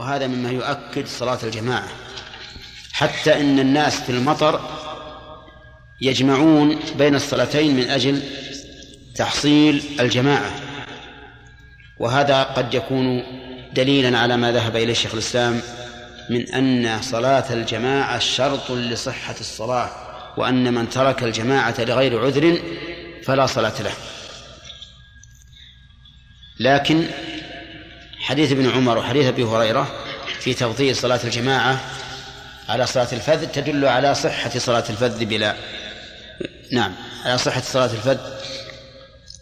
وهذا مما يؤكد صلاة الجماعة. حتى إن الناس في المطر يجمعون بين الصلاتين من أجل تحصيل الجماعة. وهذا قد يكون دليلا على ما ذهب إليه شيخ الإسلام من أن صلاة الجماعة شرط لصحة الصلاة وأن من ترك الجماعة لغير عذر فلا صلاة له. لكن حديث ابن عمر وحديث أبي هريرة في تفضيل صلاة الجماعة على صلاة الفذ تدل على صحة صلاة الفذ بلا نعم على صحة صلاة الفذ.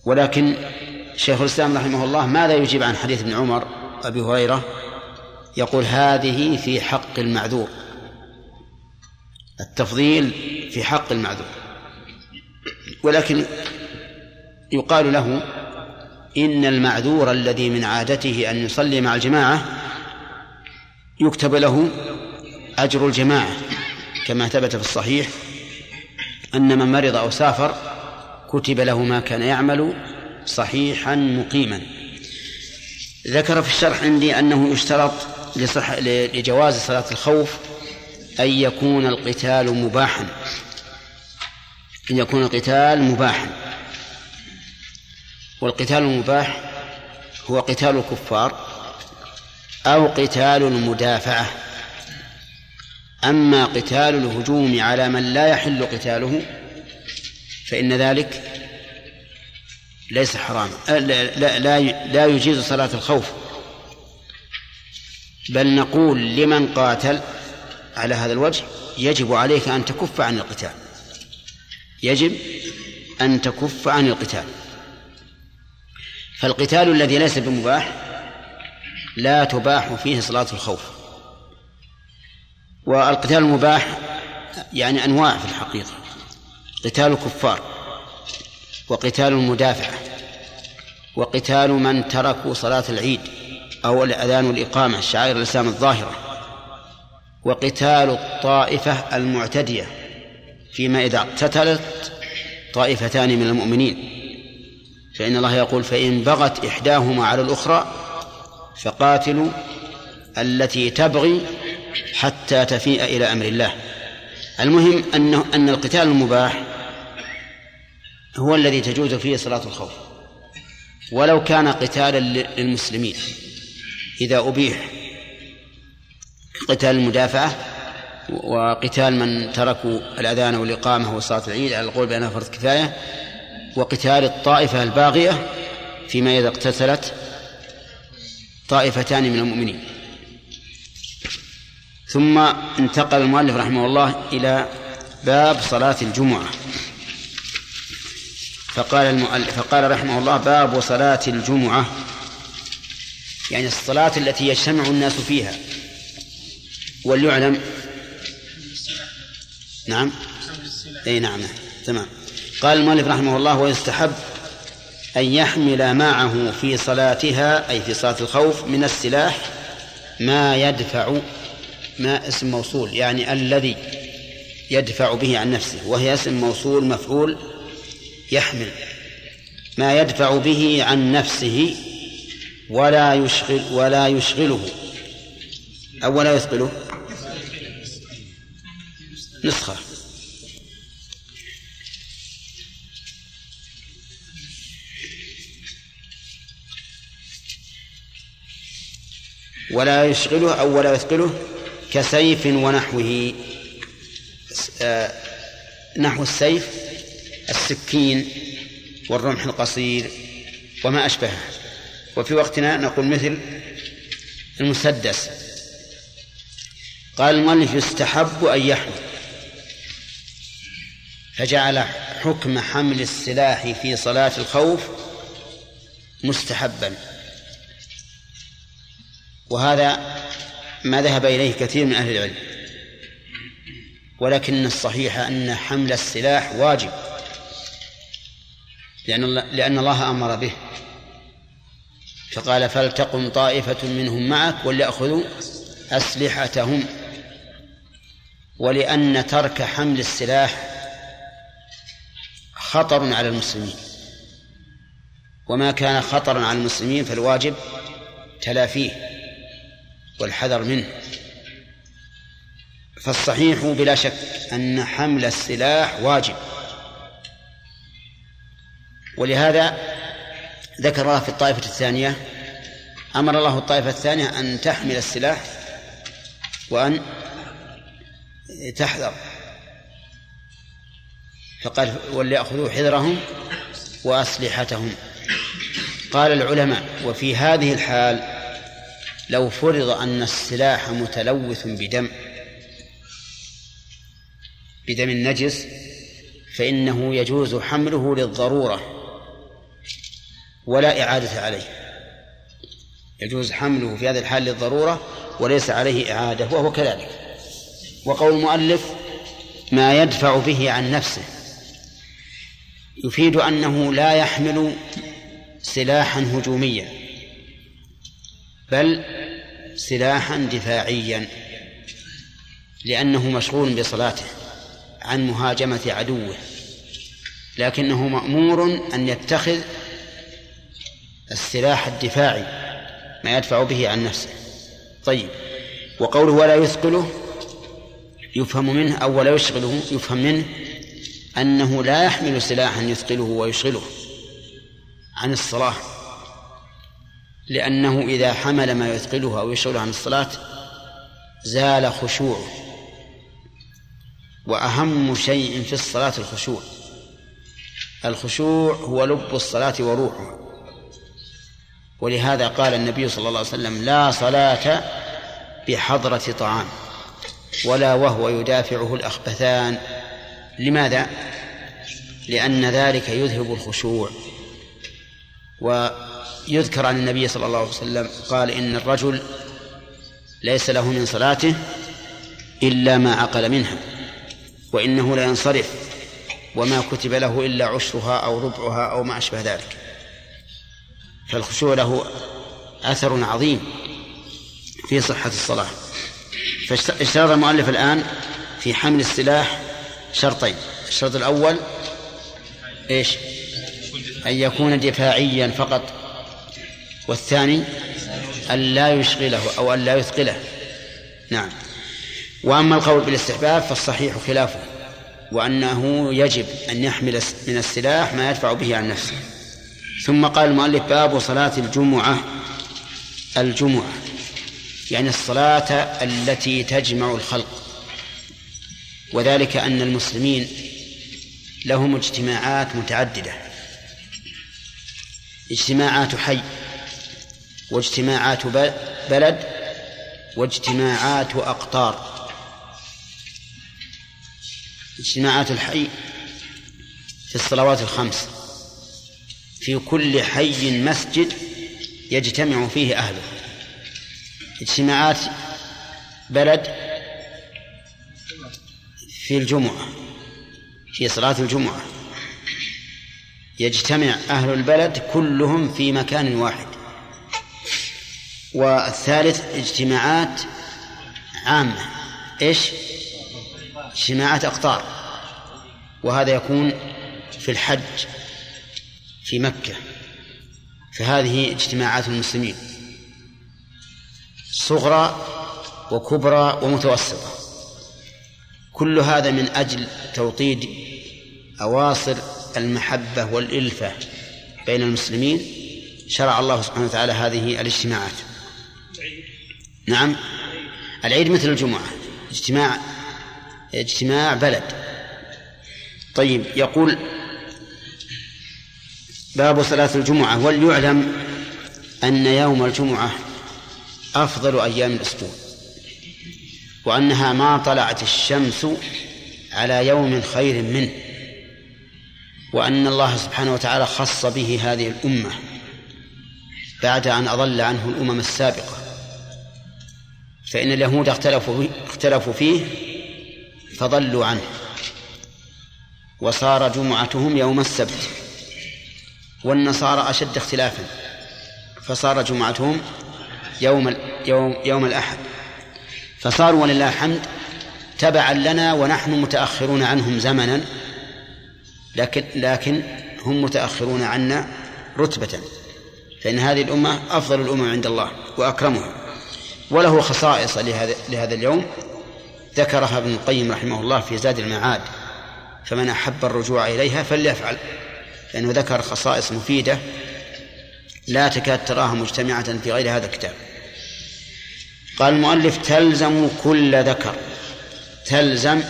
ولكن شيخ الإسلام رحمه الله ماذا يجيب عن حديث ابن عمر ابي هريرة؟ يقول هذه في حق المعذور. التفضيل في حق المعذور. ولكن يقال له إن المعذور الذي من عادته أن يصلي مع الجماعة يكتب له أجر الجماعة. كما ثبت في الصحيح أن من مرض أو سافر كتب له ما كان يعمل صحيحا مقيما. ذكر في الشرح عندي أنه يشترط لصح لجواز صلاة الخوف أن يكون القتال مباحا. أن يكون القتال مباحا. والقتال المباح هو قتال الكفار أو قتال المدافعة. أما قتال الهجوم على من لا يحل قتاله فإن ذلك ليس حراما لا, لا, لا, يجيز صلاة الخوف. بل نقول لمن قاتل على هذا الوجه يجب عليك أن تكف عن القتال. يجب أن تكف عن القتال. فالقتال الذي ليس بمباح لا تباح فيه صلاة الخوف. والقتال المباح يعني أنواع في الحقيقة. قتال الكفار وقتال المدافعة وقتال من تركوا صلاة العيد أو الأذان والإقامة شعائر الإسلام الظاهرة. وقتال الطائفة المعتدية فيما إذا اقتتلت طائفتان من المؤمنين. فإن الله يقول فإن بغت إحداهما على الأخرى فقاتلوا التي تبغي حتى تفيء إلى أمر الله. المهم أنه أن القتال المباح هو الذي تجوز فيه صلاة الخوف. ولو كان قتالا للمسلمين. إذا أبيح قتال المدافعة وقتال من تركوا الأذان والإقامة وصلاة العيد على القول بأنها فرض كفاية وقتال الطائفة الباغية فيما إذا اقتتلت طائفتان من المؤمنين. ثم انتقل المؤلف رحمه الله إلى باب صلاة الجمعة. فقال المؤلف فقال رحمه الله باب صلاة الجمعة. يعني الصلاة التي يجتمع الناس فيها. وليعلم نعم. إي نعم تمام. قال المؤلف رحمه الله ويستحب أن يحمل معه في صلاتها أي في صلاة الخوف من السلاح ما يدفع ما اسم موصول يعني الذي يدفع به عن نفسه وهي اسم موصول مفعول يحمل. ما يدفع به عن نفسه ولا يشغل ولا يشغله. أو ولا يثقله؟ نسخة. ولا يشغله أو ولا يثقله كسيف ونحوه. آه، نحو السيف السكين والرمح القصير وما أشبهه. وفي وقتنا نقول مثل المسدس. قال المؤلف يستحب أن يحمل. فجعل حكم حمل السلاح في صلاة الخوف مستحبا. وهذا ما ذهب إليه كثير من أهل العلم. ولكن الصحيح أن حمل السلاح واجب لأن الله, لأن الله أمر به. فقال فلتقم طائفة منهم معك وليأخذوا أسلحتهم. ولأن ترك حمل السلاح خطر على المسلمين. وما كان خطرا على المسلمين فالواجب تلافيه. والحذر منه. فالصحيح بلا شك أن حمل السلاح واجب. ولهذا ذكر الله في الطائفة الثانية أمر الله الطائفة الثانية أن تحمل السلاح وأن تحذر. فقال وليأخذوا حذرهم وأسلحتهم. قال العلماء وفي هذه الحال لو فرض أن السلاح متلوث بدم بدم النجس فإنه يجوز حمله للضرورة ولا إعادة عليه. يجوز حمله في هذه الحال للضرورة وليس عليه إعادة وهو كذلك. وقول المؤلف ما يدفع به عن نفسه. يفيد أنه لا يحمل سلاحا هجوميا. بل سلاحا دفاعيا لأنه مشغول بصلاته عن مهاجمة عدوه لكنه مأمور أن يتخذ السلاح الدفاعي ما يدفع به عن نفسه. طيب وقوله ولا يثقله يفهم منه أو ولا يشغله يفهم منه أنه لا يحمل سلاحا يثقله ويشغله عن الصلاة لأنه إذا حمل ما يثقله أو يشغله عن الصلاة زال خشوعه. وأهم شيء في الصلاة الخشوع. الخشوع هو لب الصلاة وروحها ولهذا قال النبي صلى الله عليه وسلم لا صلاة بحضرة طعام ولا وهو يدافعه الأخبثان. لماذا؟ لأن ذلك يذهب الخشوع. ويذكر عن النبي صلى الله عليه وسلم قال إن الرجل ليس له من صلاته إلا ما عقل منها وإنه لا ينصرف وما كتب له إلا عشرها أو ربعها أو ما أشبه ذلك. فالخشوع له أثر عظيم في صحة الصلاة. فاشترط المؤلف الآن في حمل السلاح شرطين. الشرط الأول إيش؟ أن يكون دفاعيا فقط والثاني أن لا يشغله أو أن لا يثقله. نعم. وأما القول بالاستحباب فالصحيح خلافه وأنه يجب أن يحمل من السلاح ما يدفع به عن نفسه. ثم قال المؤلف باب صلاة الجمعة الجمعة يعني الصلاة التي تجمع الخلق. وذلك أن المسلمين لهم اجتماعات متعددة. اجتماعات حي. واجتماعات بلد واجتماعات أقطار. اجتماعات الحي في الصلوات الخمس. في كل حي مسجد يجتمع فيه أهله. اجتماعات بلد في الجمعة في صلاة الجمعة. يجتمع أهل البلد كلهم في مكان واحد. والثالث اجتماعات عامة. إيش؟ اجتماعات أقطار. وهذا يكون في الحج في مكة. فهذه اجتماعات المسلمين. صغرى وكبرى ومتوسطة. كل هذا من أجل توطيد أواصر المحبة والإلفة بين المسلمين. شرع الله سبحانه وتعالى هذه الاجتماعات. نعم. العيد مثل الجمعة. اجتماع اجتماع بلد. طيب يقول باب صلاة الجمعة. وليعلم أن يوم الجمعة أفضل أيام الأسبوع وأنها ما طلعت الشمس على يوم خير منه وأن الله سبحانه وتعالى خص به هذه الأمة بعد أن أضل عنه الأمم السابقة. فإن اليهود اختلفوا اختلفوا فيه فضلوا عنه. وصار جمعتهم يوم السبت. والنصارى أشد اختلافا. فصار جمعتهم يوم يوم يوم الأحد. فصاروا ولله الحمد تبعا لنا ونحن متأخرون عنهم زمنا لكن لكن هم متأخرون عنا رتبة. فإن هذه الأمة أفضل الأمم عند الله وأكرمها. وله خصائص لهذا, لهذا اليوم ذكرها ابن القيم رحمه الله في زاد المعاد. فمن أحب الرجوع إليها فليفعل لأنه ذكر خصائص مفيدة لا تكاد تراها مجتمعة في غير هذا الكتاب. قال المؤلف تلزم كل ذكر. تلزم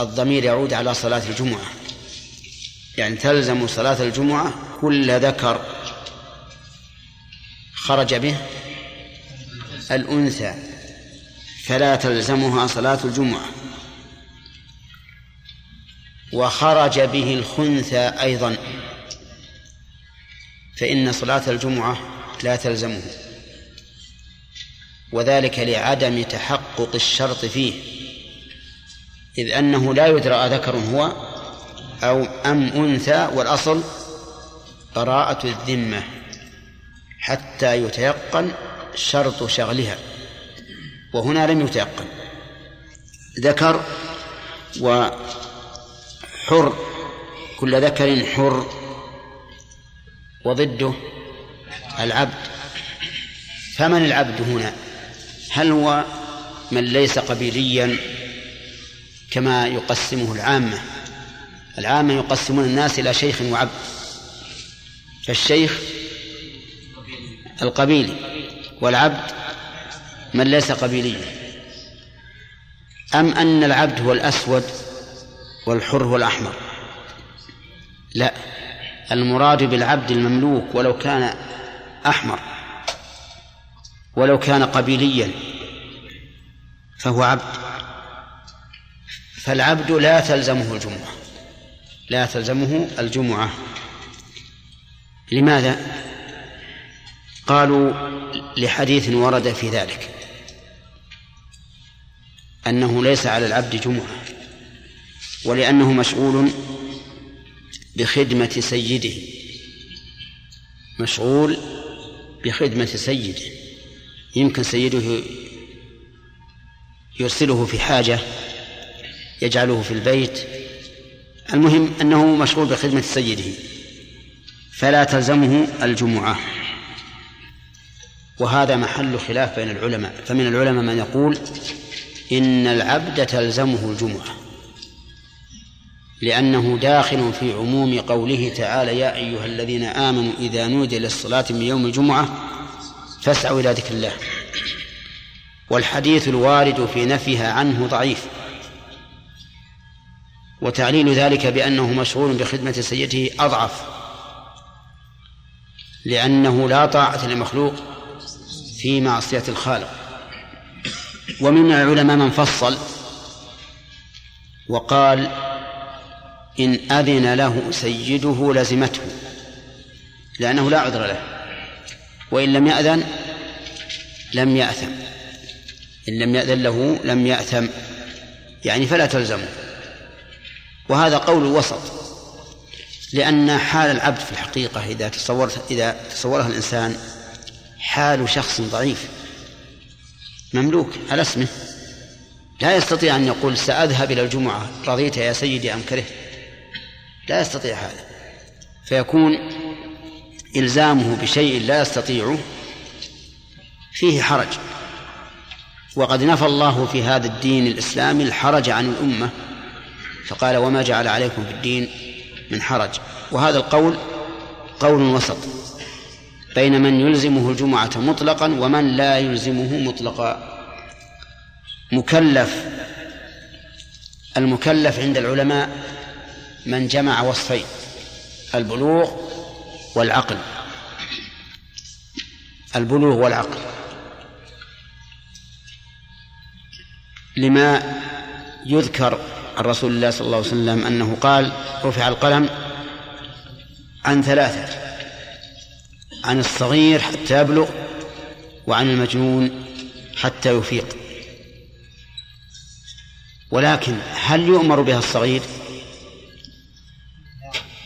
الضمير يعود على صلاة الجمعة. يعني تلزم صلاة الجمعة كل ذكر خرج به الأنثى. فلا تلزمها صلاة الجمعة. وخرج به الخنثى أيضا. فإن صلاة الجمعة لا تلزمه. وذلك لعدم تحقق الشرط فيه. إذ أنه لا يدرى أذكر هو أو أم أنثى والأصل براءة الذمة حتى يتيقن شرط شغلها وهنا لم يتيقن. ذكر وحر كل ذكر حر وضده العبد. فمن العبد هنا؟ هل هو من ليس قبيليا كما يقسمه العامة؟ العامة يقسمون الناس إلى شيخ وعبد فالشيخ القبيلي. والعبد من ليس قبيليا. أم أن العبد هو الأسود والحر هو الأحمر؟ لا المراد بالعبد المملوك ولو كان أحمر ولو كان قبيليا فهو عبد. فالعبد لا تلزمه الجمعة لا تلزمه الجمعة. لماذا؟ قالوا لحديث ورد في ذلك أنه ليس على العبد جمعة ولأنه مشغول بخدمة سيده مشغول بخدمة سيده يمكن سيده يرسله في حاجة يجعله في البيت المهم أنه مشغول بخدمة سيده فلا تلزمه الجمعة وهذا محل خلاف بين العلماء. فمن العلماء من يقول إن العبد تلزمه الجمعة لأنه داخل في عموم قوله تعالى يا أيها الذين آمنوا إذا نودي للصلاة من يوم الجمعة فاسعوا إلى ذكر الله. والحديث الوارد في نفيها عنه ضعيف. وتعليل ذلك بأنه مشغول بخدمة سيده أضعف لأنه لا طاعة لمخلوق في معصية الخالق. ومن العلماء من فصل وقال إن أذن له سيده لزمته لأنه لا عذر له. وإن لم يأذن لم يأثم. إن لم يأذن له لم يأثم يعني فلا تلزمه. وهذا قول وسط لأن حال العبد في الحقيقة إذا تصورت إذا تصورها الإنسان حال شخص ضعيف. مملوك على اسمه لا يستطيع أن يقول سأذهب إلى الجمعة رضيت يا سيدي أم كرهت. لا يستطيع هذا. فيكون إلزامه بشيء لا يستطيعه فيه حرج. وقد نفى الله في هذا الدين الإسلامي الحرج عن الأمة. فقال وما جعل عليكم في الدين من حرج. وهذا القول قول وسط. بين من يلزمه الجمعة مطلقا ومن لا يلزمه مطلقا. مكلف المكلف عند العلماء من جمع وصفين البلوغ والعقل. البلوغ والعقل. لما يذكر عن رسول الله صلى الله عليه وسلم أنه قال رفع القلم عن ثلاثة. عن الصغير حتى يبلغ وعن المجنون حتى يفيق. ولكن هل يؤمر بها الصغير؟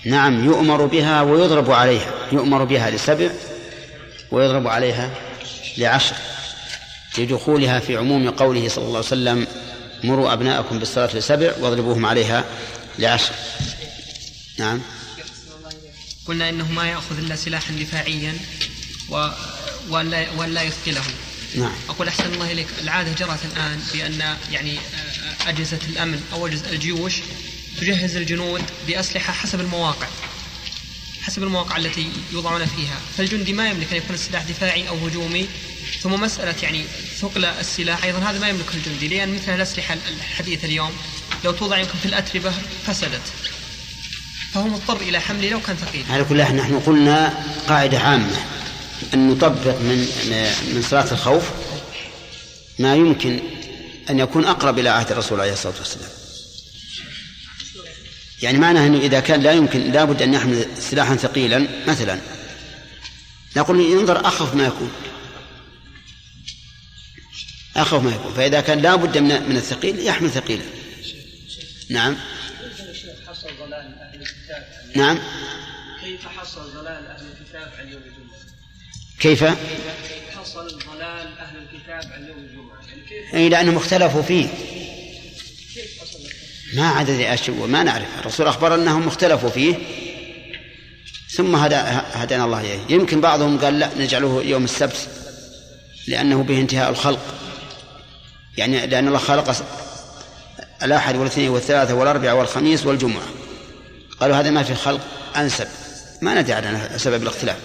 نعم يؤمر بها ويضرب عليها. يؤمر بها لسبع ويضرب عليها لعشر. لدخولها في عموم قوله صلى الله عليه وسلم مروا أبناءكم بالصلاة لسبع واضربوهم عليها لعشر. نعم. قلنا إنه ما يأخذ إلا سلاحا دفاعيا و... ولا, ولا يثقله نعم. أقول أحسن الله إليك. العادة جرت الآن بأن يعني آه، أجهزة الأمن أو أجهزة الجيوش تجهز الجنود بأسلحة حسب المواقع حسب المواقع التي يوضعون فيها. فالجندي ما يملك أن يكون السلاح دفاعي أو هجومي. ثم مسألة يعني ثقل السلاح. أيضا هذا ما يملكه الجندي لأن مثل الأسلحة الحديثة اليوم لو توضع يمكن في الأتربة فسدت. فهو مضطر إلى حمله لو كان ثقيل على كل نحن قلنا قاعدة عامة أن نطبق من من صلاة الخوف ما يمكن أن يكون أقرب إلى عهد الرسول عليه الصلاة والسلام. يعني معناه أنه إذا كان لا يمكن لا بد أن يحمل سلاحا ثقيلا مثلا. نقول ينظر أخف ما يكون. أخف ما يكون. فإذا كان لا بد من من الثقيل يحمل ثقيلا. نعم. نعم. كيف حصل ضلال أهل الكتاب عن يوم الجمعة؟ كيف؟ حصل ضلال أهل الكتاب عن يوم الجمعة؟ يعني كيف أي لأنهم اختلفوا فيه. ما عدد أشهر ما نعرف. الرسول أخبر أنهم اختلفوا فيه. ثم هدى هدانا الله إليه. يمكن بعضهم قال لا نجعله يوم السبت لأنه به انتهاء الخلق. يعني لأن الله خلق الأحد والاثنين والثلاثة والأربعة والخميس والجمعة. قالوا هذا ما في خلق أنسب. ما ندري عن سبب الاختلاف.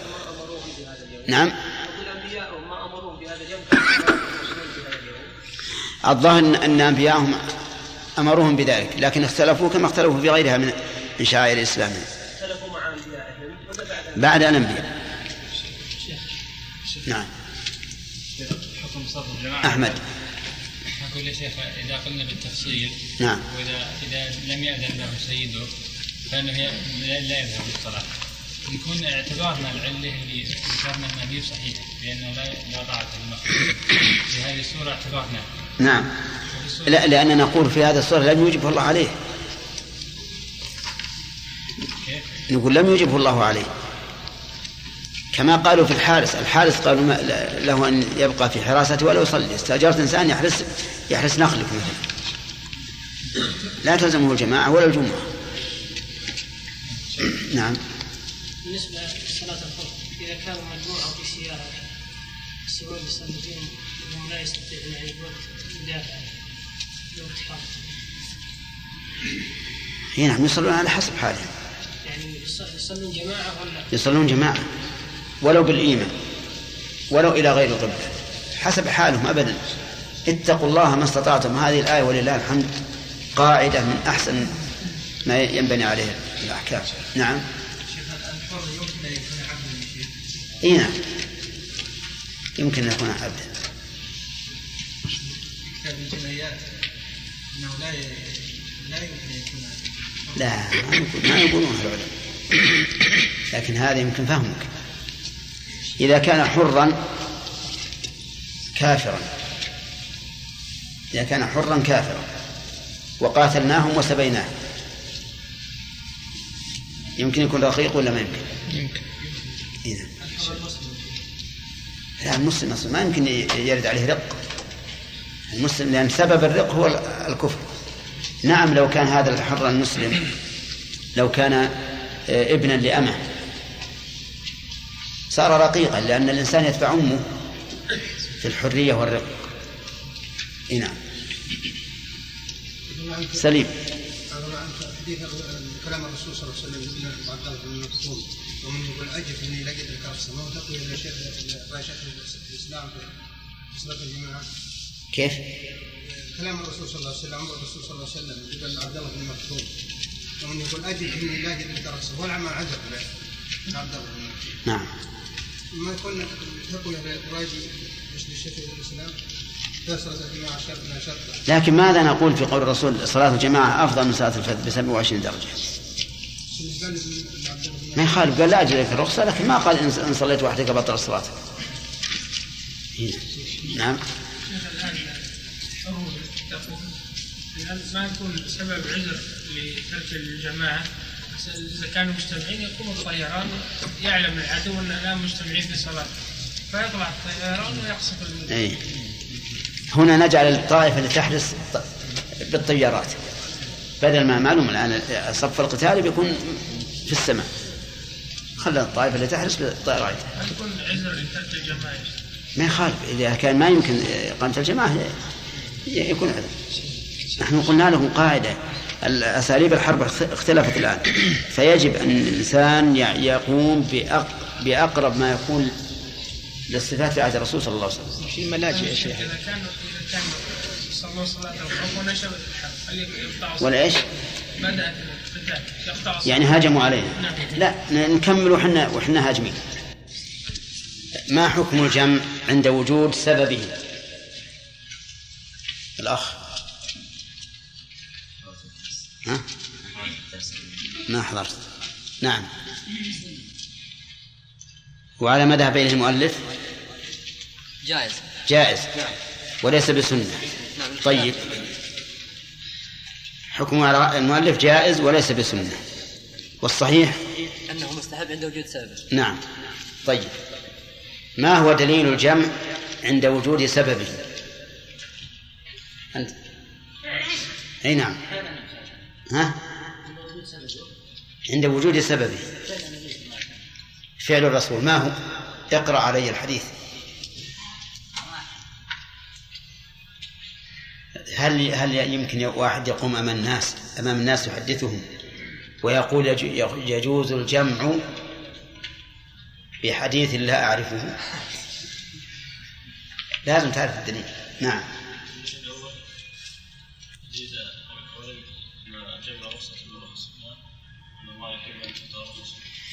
نعم؟ الظاهر أن أنبياءهم أمروهم بذلك لكن اختلفوا كما اختلفوا في غيرها من شعائر الإسلام. اختلفوا مع أنبيائهم بعد الأنبياء نعم. حكم صرف الجماعة أحمد. أقول يا شيخ إذا قلنا بالتفصيل نعم. وإذا إذا لم يأذن له سيده فإنه لا يذهب للصلاة. يكون اعتبارنا العلة اللي ذكرنا أنها غير صحيحة لأنه لا لا للمخلوق في هذه الصورة اعتبارنا. نعم. لا لأننا نقول في هذا الصورة لم يوجبه الله عليه. نقول لم يوجبه الله عليه. كما قالوا في الحارس الحارس قالوا له أن يبقى في حراسته ولا يصلي. استأجرت إنسان يحرس يحرس نخلك مثلا. لا تلزمه الجماعة ولا الجمعة. نعم. بالنسبة لصلاة الخوف إذا كانوا مجموعة في سيارة يسوون يصلون وهم لا يستطيعون يعني وقت يدافع وقت حرب هي نعم يصلون على حسب حالهم يعني يصلون جماعة ولا؟ يصلون جماعة ولو بالإيمان ولو إلى غير القبلة حسب حالهم أبدا. اتقوا الله ما استطعتم. هذه الآية ولله الحمد قاعدة من أحسن ما ينبني عليه الأحكام. نعم. يمكن أن يكون عبدا اي نعم. يمكن أن يكون عبدا. كتاب الجنايات. إنه لا لا يمكن أن يكون لا ما يقول ما يقولون العلماء لكن هذا يمكن فهمك. إذا كان حرا كافرا. إذا كان حرا كافرا. وقاتلناهم وسبيناهم. يمكن يكون رقيق ولا ما يمكن؟ يمكن. إذا لا المسلم أصلا ما يمكن يرد عليه رق. المسلم لأن سبب الرق هو الكفر. نعم لو كان هذا الحر المسلم لو كان آه، ابنا لأمه. صار رقيقا لأن الإنسان يتبع أمه في الحرية والرق. نعم. سليم. حديث الرسول صلى الله عليه وسلم بن مكتوم ومن يقول اجف أني لا وتقوي إلى شيخ شيخ الإسلام في الجماعة. كيف؟ كلام الرسول صلى الله عليه وسلم أمر الرسول صلى الله عليه وسلم ابن عبد الله بن مكتوم ومن يقول اجف أني لا ادرك راسه هو العمل عجب له. عبد الله بن مكتوم نعم. ما يكون تقوي الراجي لشيخ الإسلام؟ لكن ماذا نقول في قول الرسول صلاة الجماعة أفضل من صلاة الفجر ب 27 درجة؟ ما يخالف قال لا أجل لك الرخصة لكن ما قال إن صليت وحدك بطل صلاتك نعم. ما يكون سبب عذر لترك الجماعة إذا كانوا مجتمعين يقوم الطيران يعلم العدو أن الآن مجتمعين في صلاة فيطلع الطيران ويقصف أي. هنا نجعل الطائفة اللي تحرس بالطيارات. بدل ما معلوم الآن صف القتال بيكون في السماء. خلى الطائفة اللي تحرس عذر لترك الجماعة؟ ما يخالف إذا كان ما يمكن إقامة الجماعة يكون عذر. نحن قلنا له قاعدة. أساليب الحرب اختلفت الآن. فيجب أن الإنسان يقوم بأق- بأقرب ما يكون للصفات في عهد الرسول صلى الله عليه وسلم. في ملاجئ يا شيخ. صلوا صلاه الخوف ونشبت الحرب هل يقطع ولا القتال يقطع يعني هاجموا علينا لا نكمل وحنا وحنا هاجمين. ما حكم الجمع عند وجود سببه؟ الأخ. ها؟ ما حضرت. نعم. وعلى مذهب المؤلف؟ جائز. جائز. وليس بسنة. طيب. حكم على المؤلف جائز وليس بسنة. والصحيح؟ أنه مستحب عند وجود سبب. نعم. طيب. ما هو دليل الجمع عند وجود سببه أنت. أي نعم. ها؟ عند وجود سببه فعل الرسول. ما هو؟ اقرأ علي الحديث. هل هل يمكن واحد يقوم أمام الناس أمام الناس يحدثهم ويقول يجو- يجوز الجمع بحديث لا أعرفه؟ لازم تعرف الدليل. نعم.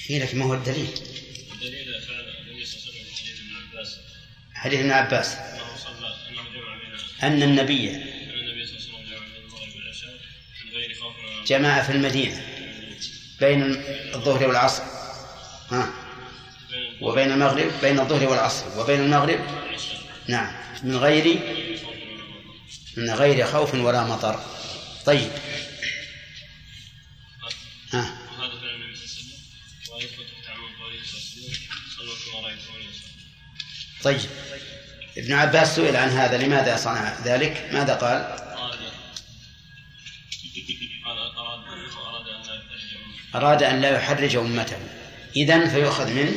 هي لك ما هو الدليل؟ دليل فعل النبي صلى الله عليه وسلم حديث ابن عباس حديث ابن عباس. أن النبي جمع في المدينة بين الظهر والعصر. ها؟ وبين المغرب بين الظهر والعصر وبين المغرب. نعم. من غير من غير خوف ولا مطر. طيب. ها؟ طيب. ابن عباس سئل عن هذا لماذا صنع ذلك؟ ماذا قال؟ أراد أن لا يحرج أمته. إذن فيؤخذ منه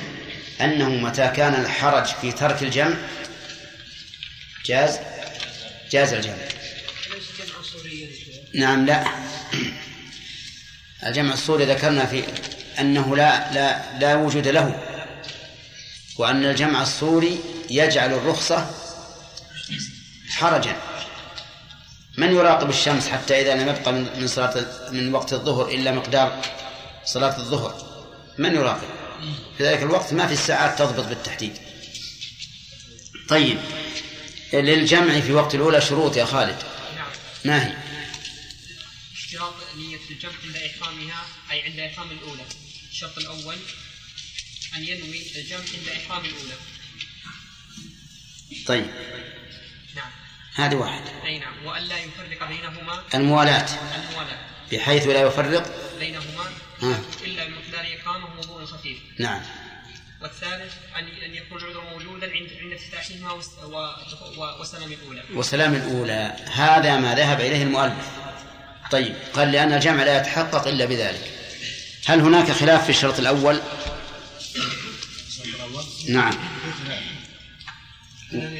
أنه متى كان الحرج في ترك الجمع. جاز؟ جاز الجمع. نعم لا. الجمع الصوري ذكرنا في أنه لا لا لا وجود له. وأن الجمع الصوري يجعل الرخصة حرجا. من يراقب الشمس حتى إذا لم يبقى من صلاة من وقت الظهر إلا مقدار صلاة الظهر. من يراقب؟ في ذلك الوقت ما في الساعات تضبط بالتحديد. طيب للجمع في وقت الأولى شروط يا خالد. نعم. ما هي؟ اشتراط نية الجمع عند إحرامها أي عند إحرام الأولى. الشرط الأول أن ينوي الجمع عند إحرام الأولى. طيب. نعم. هذه واحد أي نعم. وأن لا يفرق بينهما الموالاة. الموالاة. بحيث لا يفرق. بينهما ها. إلا بمقدار إقامة وضوء خفيف. نعم. والثالث أن أن يكون العذر موجودا عند عند افتتاحهما وسلام الأولى. وسلام الأولى. هذا ما ذهب إليه المؤلف. طيب قال لأن الجمع لا يتحقق إلا بذلك. هل هناك خلاف في الشرط الأول؟ نعم.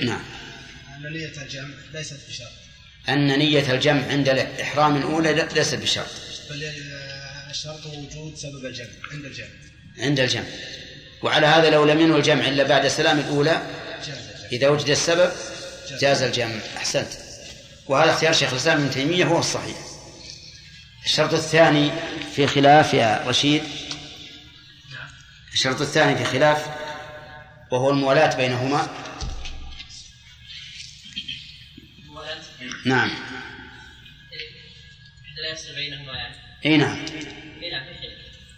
نعم. أن نية الجمع ليست بشرط. أن نية الجمع عند الإحرام الأولى ليست بشرط. بل الشرط وجود سبب الجمع عند الجمع. عند الجمع. وعلى هذا لو لم ينوي الجمع إلا بعد سلام الأولى جاز الجمع. إذا وجد السبب جاز الجمع. أحسنت. وهذا اختيار شيخ الإسلام ابن تيمية هو الصحيح. الشرط الثاني في خلاف يا رشيد. الشرط الثاني في خلاف وهو الموالاة بينهما. نعم. لا يفصل بينهما يعني. إي نعم.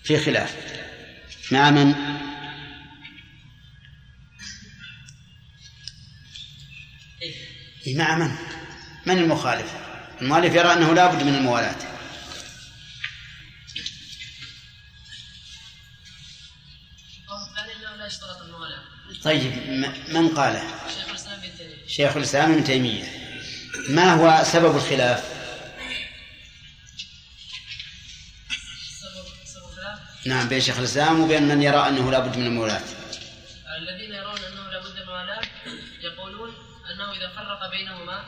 في خلاف. مع من إيه. مع من من المخالف؟ المؤلف يرى أنه لا بد من الموالاة. طيب من قاله؟ شيخ الإسلام ابن تيمية. شيخ الإسلام ابن تيمية. ما هو سبب الخلاف؟ نعم بين شيخ الإسلام وبين من يرى أنه لا بد من الموالاة الذين يرون أنه لابد من الموالاه أنه إذا فرق بينهما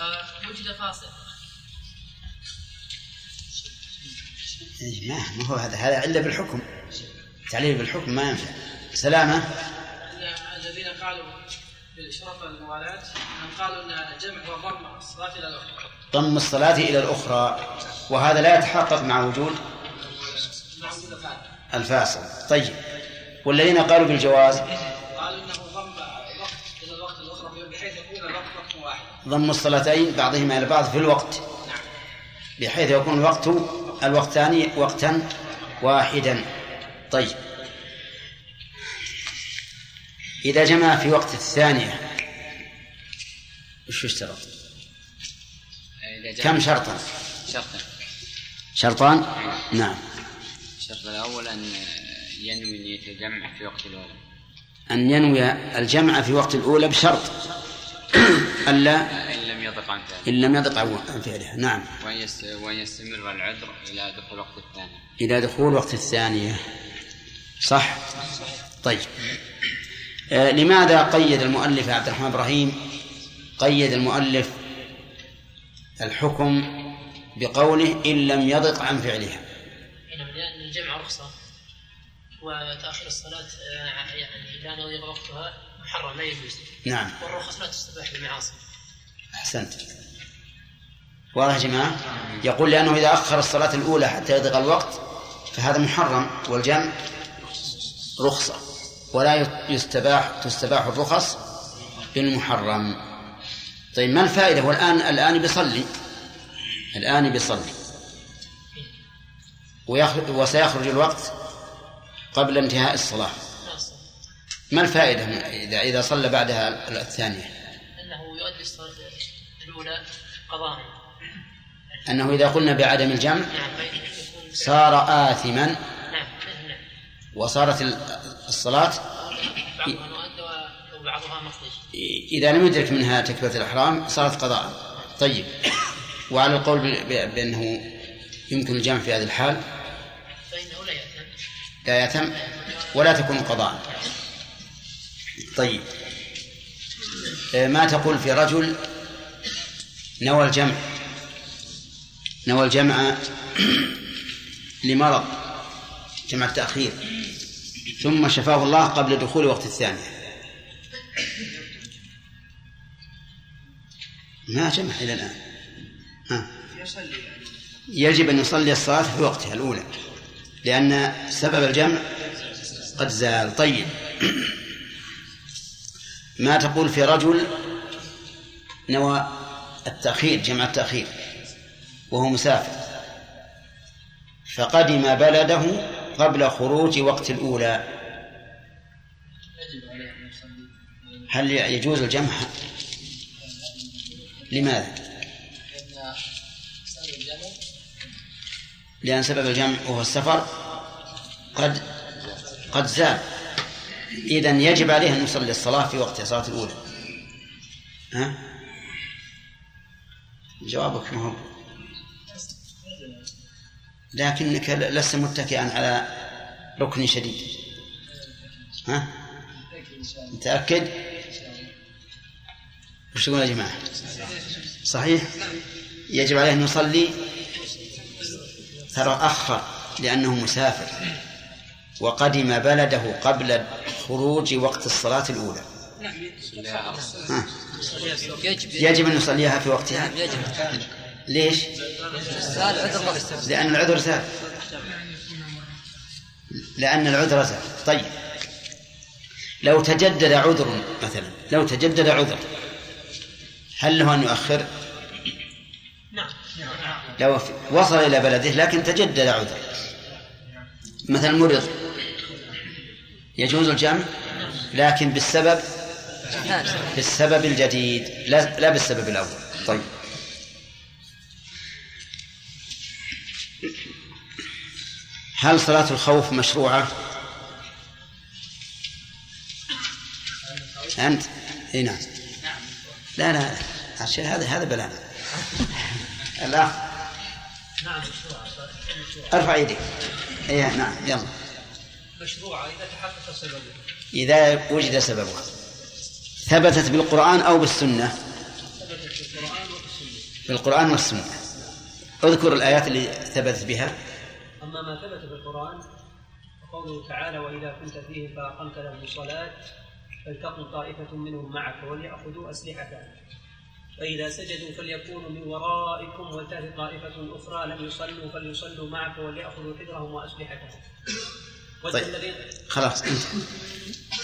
آه، وجد فاصل. إيه، ما ما هو هذا هذا إلا بالحكم. تعليل بالحكم ما ينفع. سلامة. أن الذين قالوا بالإشراف الموالاة أن قالوا أن الجمع هو ضم الصلاة إلى الأخرى. ضم الصلاة إلى الأخرى. وهذا لا يتحقق مع وجود الفاصل. طيب. والذين قالوا بالجواز قالوا إنه ضم الوقت إلى الوقت الأخرى بحيث يكون الوقت وقت واحد. ضم الصلاتين بعضهما إلى بعض في الوقت. بحيث يكون الوقت الوقتان وقتا واحدا. طيب. إذا جمع في وقت الثانية وش اشترط؟ كم شرطا؟ شرطا. شرطان؟ نعم. الشرط الأول أن ينوي نية الجمع في وقت الأولى. أن ينوي الجمع في وقت الأولى بشرط. ألا إن لم يضق عن ذلك إن لم يضق عن فعلها نعم. وأن يست- وأن يستمر العذر إلى دخول وقت الثاني. إلى دخول وقت الثانية صح؟ طيب. آه لماذا قيد المؤلف عبد الرحمن إبراهيم؟ قيد المؤلف الحكم بقوله إن لم يضق عن فعلها. نعم رخصه وتأخير الصلاة آه، يعني لا نضيق وقتها محرم لا يجوز. نعم. والرخص لا تستباح بالمعاصي. أحسنت. واضح يا جماعة؟ يقول لأنه إذا أخر الصلاة الأولى حتى يضيق الوقت فهذا محرم والجمع رخصة. ولا يستباح تستباح الرخص بالمحرم. طيب ما الفائدة؟ والآن الآن بيصلي. الآن بيصلي. وسيخرج الوقت قبل انتهاء الصلاة. ما الفائدة من- إذا إذا صلى بعدها الثانية؟ أنه يؤدي الصلاة الأولى قضاء. أنه إذا قلنا بعدم الجمع نعم صار آثما. نعم وصارت ال- الصلاة إذا لم يدرك منها تكبيرة الإحرام صارت قضاء. طيب. وعلى القول بأنه يمكن الجمع في هذه الحال. فانه لا يأثم. لا يتم ولا تكون قضاء. طيب. آه، ما تقول في رجل نوى الجمع؟ نوى الجمع لمرض جمع التأخير ثم شفاه الله قبل دخول وقت الثانية. ما جمع إلى الآن. ها. يجب أن يصلي الصلاة في وقتها الأولى لأن سبب الجمع قد زال. طيب. ما تقول في رجل نوى التأخير جمع التأخير وهو مسافر فقدم بلده قبل خروج وقت الأولى؟ هل يجوز الجمع؟ لماذا؟ لأن سبب الجمع وهو السفر قد قد زال إذا يجب عليه أن يصلي الصلاة في وقت الصلاة الأولى ها؟ جوابك ما هو لكنك لست متكئا على ركن شديد ها؟ متأكد؟ وش تقول يا جماعة؟ صحيح؟ يجب عليه أن يصلي ترى أخر لأنه مسافر. وقدم بلده قبل خروج وقت الصلاة الأولى. ها. يجب أن يصليها في وقتها. ليش؟ لأن العذر زال لأن العذر زال طيب. لو تجدد عذر مثلا لو تجدد عذر هل له أن يؤخر؟ لو وصل إلى بلده لكن تجدد عذر مثلا مرض. يجوز الجمع؟ لكن بالسبب؟ بالسبب الجديد. لا لا بالسبب الأول. طيب. هل صلاة الخوف مشروعة؟ أنت؟ إي نعم. لا لا. هذا هذا بلانا الأخ ارفع يدك. اي نعم يلا. مشروعة إذا تحقق سببه إذا وجد سببها. ثبتت بالقرآن أو بالسنة؟ ثبتت في القرآن وفي السنة بالقرآن والسنة. اذكر الآيات اللي ثبتت بها. أما ما ثبت في القرآن فقوله تعالى وإذا كنت فيهم فأقمت لهم الصلاة فلتقم طائفة منهم معك وليأخذوا أسلحتهم فإذا سجدوا فليكونوا من ورائكم ولتأت طائفة أخرى لم يصلوا فليصلوا معك وليأخذوا حذرهم وأسلحتهم. طيب. خلاص انت.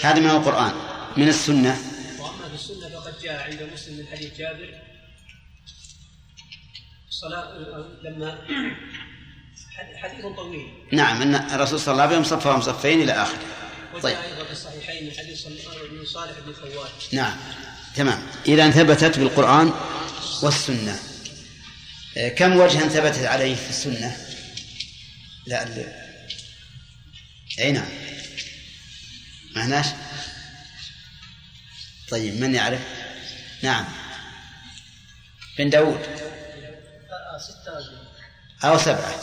هذا من القرآن من السنة. وأما في السنة فقد جاء عند مسلم من حديث جابر. صلاة لما حديث طويل. نعم أن الرسول صلى الله عليه وسلم صفهم صفين إلى آخره. وجاء طيب. أيضا في الصحيحين من حديث من صالح بن خوات نعم. تمام. إذا ثبتت بالقرآن والسنة. آه، كم وجها ثبتت عليه في السنة؟ لا ال- أي نعم. معناش طيب من يعرف؟ نعم. بن داود. أو سبعة.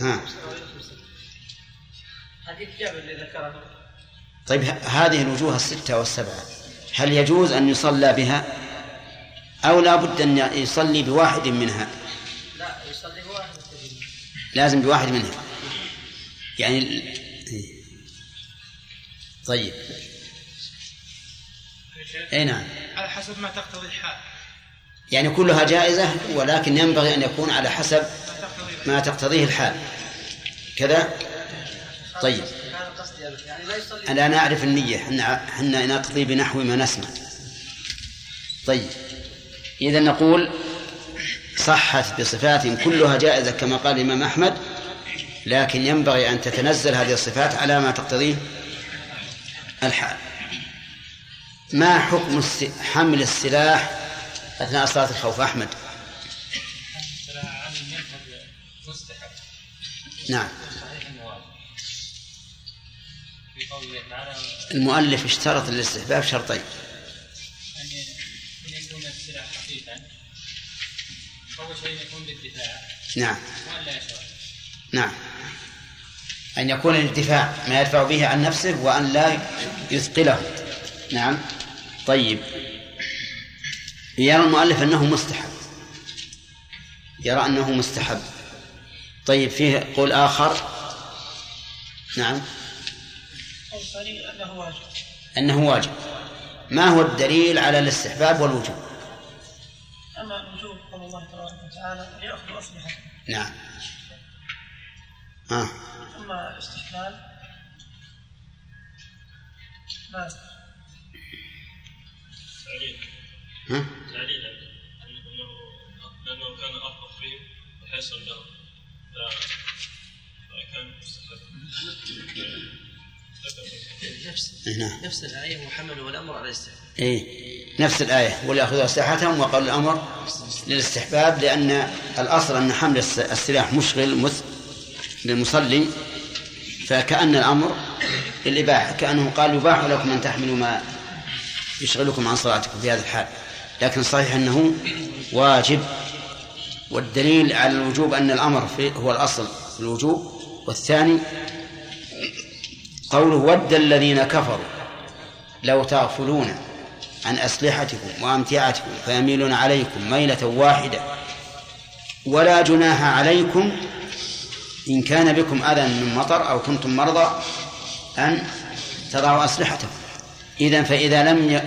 ها. حديث جابر اللي ذكره طيب هذه الوجوه الستة والسبعة. هل يجوز أن يصلى بها؟ أو لا بد أن يصلي بواحد منها؟ لا يصلي واحد التجريد لازم بواحد منها. يعني. طيب. أي نعم. على حسب ما تقتضي الحال. يعني كلها جائزة ولكن ينبغي أن يكون على حسب ما تقتضيه الحال. كذا؟ طيب. يعني لا أعرف النية إحنا نقضي بنحو ما نسمع. طيب إذا نقول صحت بصفات كلها جائزة كما قال الإمام أحمد لكن ينبغي أن تتنزل هذه الصفات على ما تقتضيه الحال. ما حكم حمل السلاح أثناء صلاة الخوف؟ أحمد. نعم. المؤلف اشترط للاستحباب شرطين. أن يكون خفيفا أول شيء يكون للدفاع نعم. وأن لا يشرع نعم. أن يكون الدفاع ما يدفع به عن نفسه وأن لا يثقله. نعم. طيب. يرى المؤلف أنه مستحب. يرى أنه مستحب. طيب فيه قول آخر. نعم. الثاني أنه واجب. أنه واجب ما هو الدليل على الاستحباب والوجوب؟ أما الوجوب قول الله تبارك وتعالى ليأخذوا اسلحه نعم. آه. أما الاستحلال ما؟ تعليل. ها؟ تعليلا أنه لأنه كان أرفق فيه وحيصل له. فكان مستحب. نعم. نفس الآية وحمل والأمر على الاستحباب. إيه نفس الآية. وليأخذوا أسلحتهم وقال الأمر للاستحباب لأن الأصل أن حمل الس- السلاح مشغل للمصلي فكأن الأمر للإباحة. كأنه قال يباح لكم أن تحملوا ما يشغلكم عن صلاتكم في هذا الحال. لكن صحيح أنه واجب. والدليل على الوجوب أن الأمر في هو الأصل في الوجوب. والثاني قوله ود الذين كفروا لو تغفلون عن أسلحتكم وأمتعتكم فيميلون عليكم ميلة واحدة ولا جناح عليكم إن كان بكم أذى من مطر أو كنتم مرضى أن تضعوا أسلحتكم. إذا فإذا لم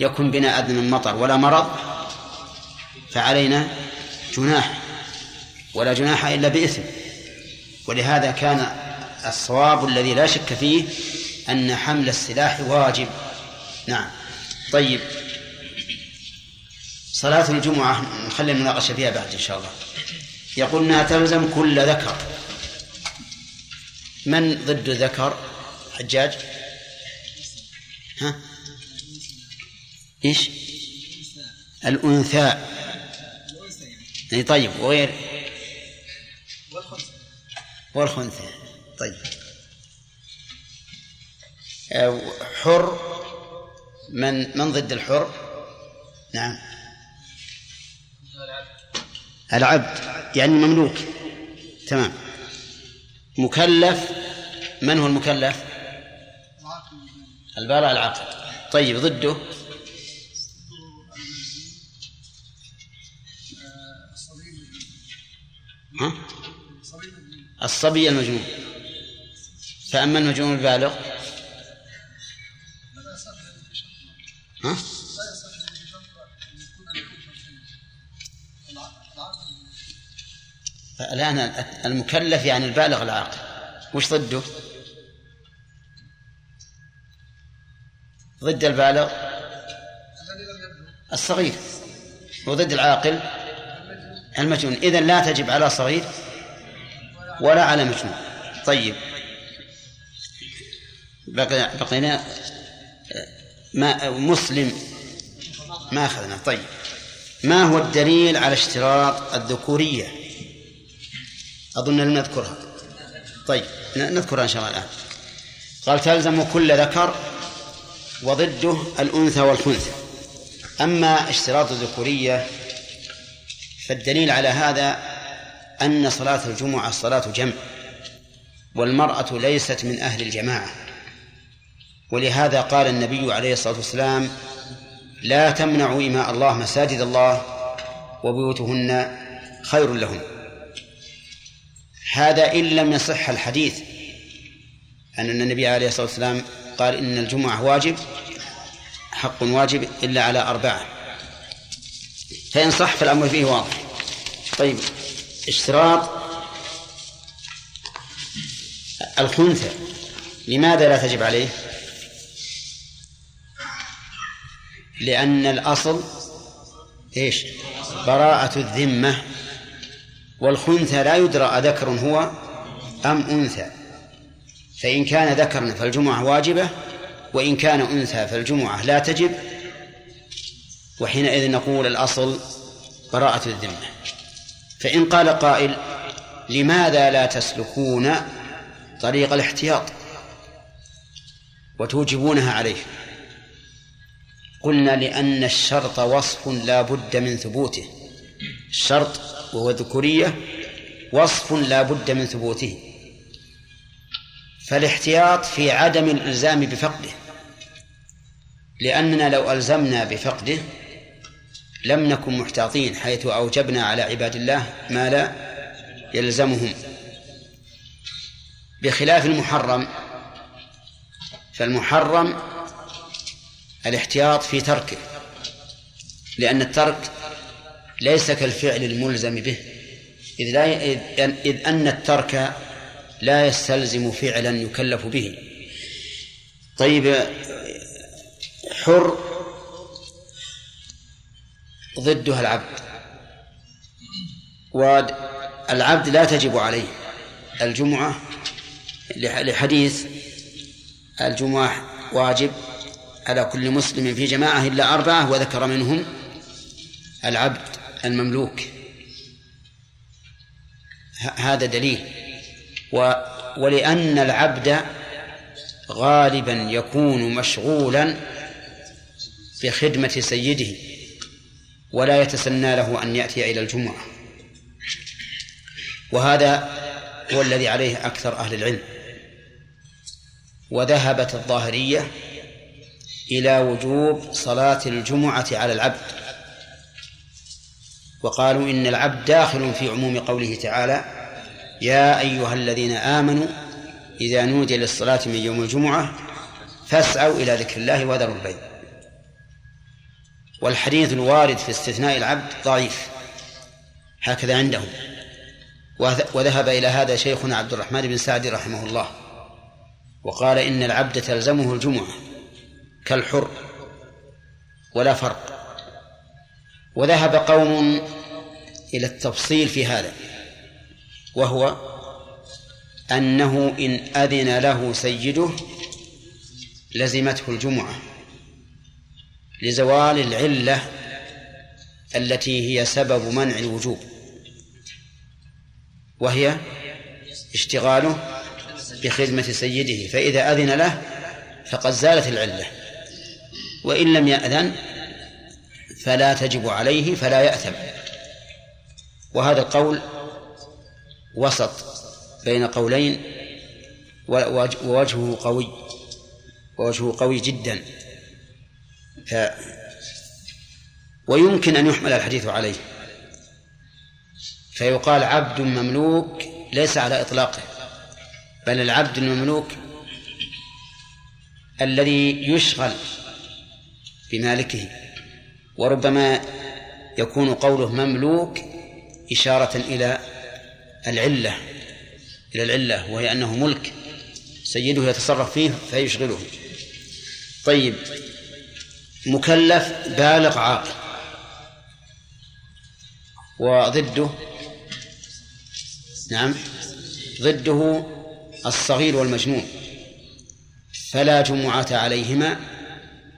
يكن بنا أذى من مطر ولا مرض فعلينا جناح ولا جناح إلا بإثم. ولهذا كان الصواب الذي لا شك فيه أن حمل السلاح واجب. نعم. طيب. صلاة الجمعة نخلي المناقشة فيها بعد إن شاء الله. يقول أنها تلزم كل ذكر. من ضد ذكر؟ حجاج؟ ها؟ إيش؟ الأنثى. يعني طيب وغير؟ والخنثى. طيب. آه، حر من من ضد الحر؟ نعم. العبد يعني مملوك. تمام. مكلف من هو المكلف؟ البارع العاقل. طيب ضده؟ ها؟ الصبي المجنون. فأما المجنون البالغ ها؟ الآن المكلف يعني البالغ العاقل وش ضده؟ ضد البالغ الصغير وضد العاقل المجنون إذا لا تجب على صغير ولا على مجنون طيب بقي بقينا ما مسلم ما أخذنا. طيب. ما هو الدليل على اشتراط الذكورية؟ أظن لم نذكرها. طيب نذكرها إن شاء الله الآن. قال تلزم كل ذكر وضده الأنثى والخنثى. أما اشتراط الذكورية فالدليل على هذا أن صلاة الجمعة صلاة جمع والمرأة ليست من أهل الجماعة. ولهذا قال النبي عليه الصلاة والسلام لا تمنعوا إماء الله مساجد الله وبيوتهن خير لهم. هذا إن لم يصح الحديث أن النبي عليه الصلاة والسلام قال إن الجمعة واجب حق واجب إلا على أربعة. فإن صح فالأمر فيه واضح. طيب اشتراط الخنثى لماذا لا تجب عليه؟ لأن الأصل إيش؟ براءة الذمة والخنثى لا يدرى أذكر هو أم أنثى. فإن كان ذكرا فالجمعة واجبة وإن كان أنثى فالجمعة لا تجب. وحينئذ نقول الأصل براءة الذمة. فإن قال قائل لماذا لا تسلكون طريق الاحتياط؟ وتوجبونها عليه. قلنا لأن الشرط وصف لا بد من ثبوته. الشرط وهو الذكورية وصف لا بد من ثبوته. فالاحتياط في عدم الإلزام بفقده. لأننا لو ألزمنا بفقده لم نكن محتاطين حيث أوجبنا على عباد الله ما لا يلزمهم. بخلاف المحرم فالمحرم الاحتياط في تركه لأن الترك ليس كالفعل الملزم به. إذ, لا إذ أن الترك لا يستلزم فعلا يكلف به. طيب حر ضدها العبد. والعبد لا تجب عليه الجمعة لحديث الجمعة واجب على كل مسلم في جماعة إلا أربعة وذكر منهم العبد المملوك. هذا دليل. و ولأن العبد غالبا يكون مشغولا بخدمة سيده ولا يتسنى له أن يأتي إلى الجمعة. وهذا هو الذي عليه أكثر أهل العلم. وذهبت الظاهرية إلى وجوب صلاة الجمعة على العبد. وقالوا إن العبد داخل في عموم قوله تعالى يا أيها الذين آمنوا إذا نودي للصلاة من يوم الجمعة فاسعوا إلى ذكر الله وذروا البيع. والحديث الوارد في استثناء العبد ضعيف. هكذا عندهم. وذهب إلى هذا شيخنا عبد الرحمن بن سعد رحمه الله. وقال إن العبد تلزمه الجمعة. كالحر ولا فرق. وذهب قوم إلى التفصيل في هذا وهو أنه إن أذن له سيده لزمته الجمعة لزوال العلة التي هي سبب منع الوجوب وهي اشتغاله بخدمة سيده فإذا أذن له فقد زالت العلة. وإن لم يأذن فلا تجب عليه فلا يأثم. وهذا القول وسط بين قولين ووجهه قوي ووجهه قوي جدا. ف ويمكن أن يحمل الحديث عليه. فيقال عبد مملوك ليس على إطلاقه بل العبد المملوك الذي يشغل بمالكه. وربما يكون قوله مملوك إشارة إلى العلة إلى العلة وهي أنه ملك. سيده يتصرف فيه فيشغله. طيب مكلف بالغ عاقل. وضده نعم ضده الصغير والمجنون. فلا جمعة عليهما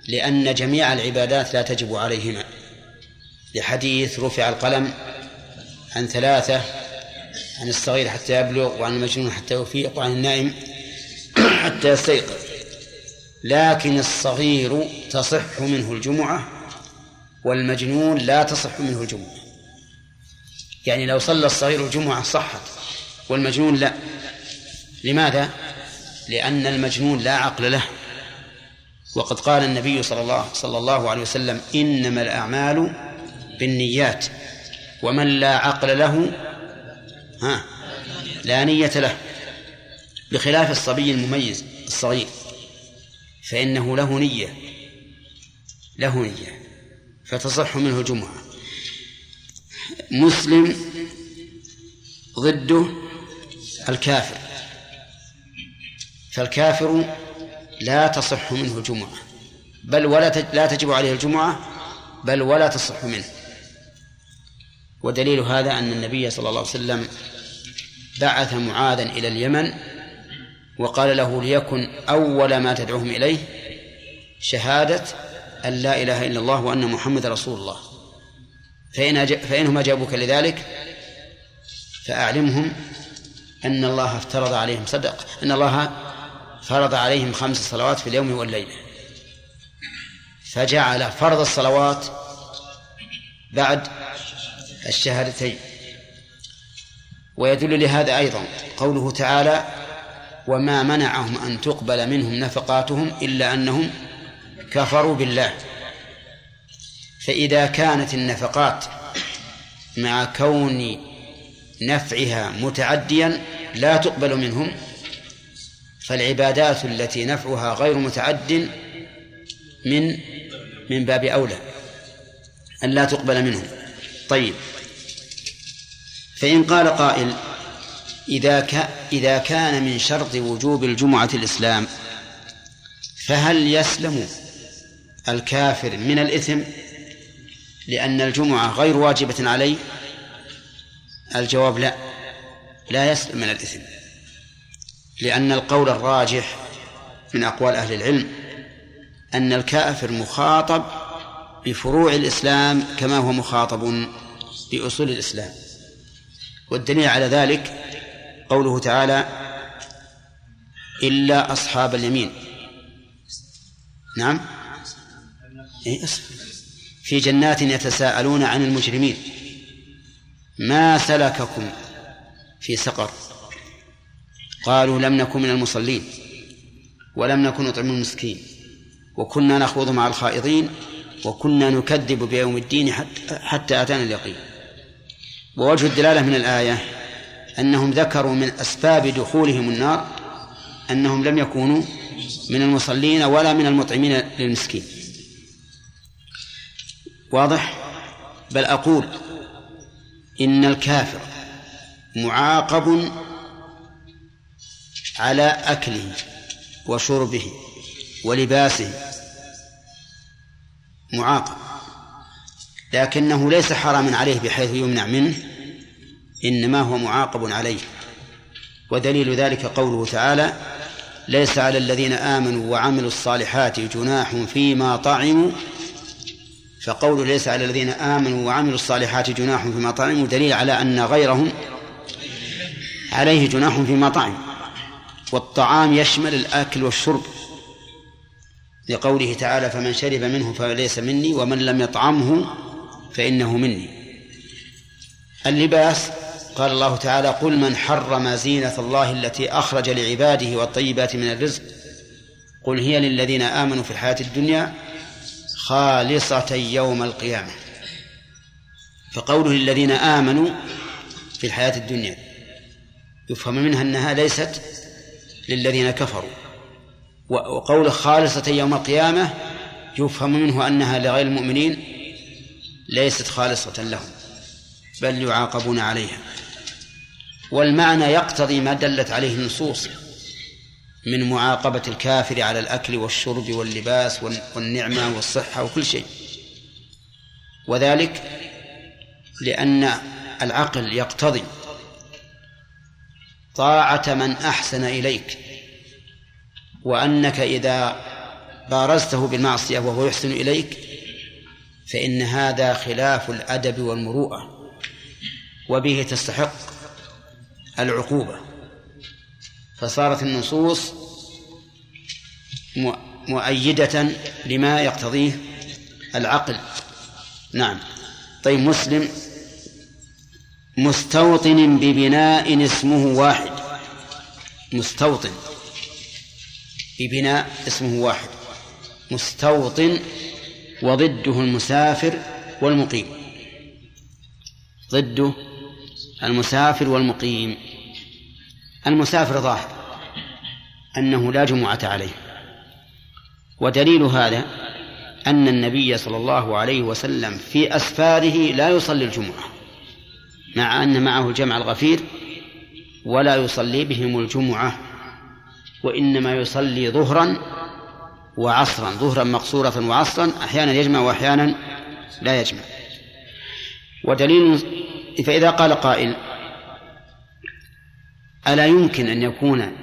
لأن جميع العبادات لا تجب عليهما. لحديث رفع القلم عن ثلاثة عن الصغير حتى يبلغ وعن المجنون حتى يفيق وعن النائم حتى يستيقظ. لكن الصغير تصح منه الجمعة والمجنون لا تصح منه الجمعة. يعني لو صلى الصغير الجمعة صحت والمجنون لا. لماذا؟ لأن المجنون لا عقل له. وقد قال النبي صلى الله صلى الله عليه وسلم إنما الأعمال بالنيات ومن لا عقل له ها لا نية له بخلاف الصبي المميز الصغير فإنه له نية له نية فتصح منه الجمعة مسلم ضده الكافر فالكافر لا تصح منه الجمعة. بل ولا لا تجب عليه الجمعة بل ولا تصح منه. ودليل هذا أن النبي صلى الله عليه وسلم بعث معاذا إلى اليمن وقال له ليكن أول ما تدعوهم إليه شهادة أن لا إله إلا الله وأن محمد رسول الله. فإن فإنهم أجابوك لذلك فأعلمهم أن الله افترض عليهم صدق أن الله فرض عليهم خمس صلوات في اليوم والليلة فجعل فرض الصلوات بعد الشهادتين. ويدل لهذا أيضا قوله تعالى وما منعهم أن تقبل منهم نفقاتهم إلا أنهم كفروا بالله فإذا كانت النفقات مع كون نفعها متعديا لا تقبل منهم فالعبادات التي نفعها غير متعد من من باب أولى أن لا تقبل منهم. طيب. فإن قال قائل إذا ك إذا كان من شرط وجوب الجمعة الإسلام فهل يسلم الكافر من الإثم لأن الجمعة غير واجبة عليه؟ الجواب لا لا يسلم من الإثم. لأن القول الراجح من أقوال أهل العلم أن الكافر مخاطب بفروع الإسلام كما هو مخاطب بأصول الإسلام. والدليل على ذلك قوله تعالى إلا أصحاب اليمين. نعم؟ إيه في جنات يتساءلون عن المجرمين ما سلككم في سقر؟ قالوا لم نكن من المصلين ولم نكن نطعم المسكين وكنا نخوض مع الخائضين وكنا نكذب بيوم الدين حتى, حتى أتانا اليقين. ووجه الدلالة من الآية أنهم ذكروا من أسباب دخولهم النار أنهم لم يكونوا من المصلين ولا من المطعمين للمسكين. واضح؟ بل أقول إن الكافر معاقب على أكله وشربه ولباسه. معاقب لكنه ليس حراما عليه بحيث يمنع منه إنما هو معاقب عليه. ودليل ذلك قوله تعالى ليس على الذين آمنوا وعملوا الصالحات جناح فيما طعموا. فقول ليس على الذين آمنوا وعملوا الصالحات جناح فيما طعموا دليل على أن غيرهم عليه جناح فيما طعم والطعام يشمل الآكل والشرب. لقوله تعالى فمن شرب منه فليس مني ومن لم يطعمه فإنه مني. اللباس قال الله تعالى قل من حرم زينة الله التي أخرج لعباده والطيبات من الرزق قل هي للذين آمنوا في الحياة الدنيا خالصة يوم القيامة. فقوله للذين آمنوا في الحياة الدنيا يفهم منها أنها ليست للذين كفروا. وقول خالصة يوم القيامة يفهم منه أنها لغير المؤمنين ليست خالصة لهم بل يعاقبون عليها. والمعنى يقتضي ما دلت عليه النصوص من معاقبة الكافر على الأكل والشرب واللباس والنعمة والصحة وكل شيء. وذلك لأن العقل يقتضي طاعة من أحسن إليك وأنك إذا بارزته بالمعصية وهو يحسن إليك فإن هذا خلاف الأدب والمروءة وبه تستحق العقوبة. فصارت النصوص مؤيدة لما يقتضيه العقل. نعم. طيب مسلم مستوطن ببناء اسمه واحد. مستوطن ببناء اسمه واحد. مستوطن وضده المسافر والمقيم. ضده المسافر والمقيم. المسافر ظاهر أنه لا جمعة عليه. ودليل هذا أن النبي صلى الله عليه وسلم في أسفاره لا يصلي الجمعة. مع أن معه الجمع الغفير ولا يصلي بهم الجمعة وإنما يصلي ظهرا وعصرا ظهرا مقصورة وعصرا أحيانا يجمع وأحيانا لا يجمع. ودليل فإذا قال قائل ألا يمكن أن يكون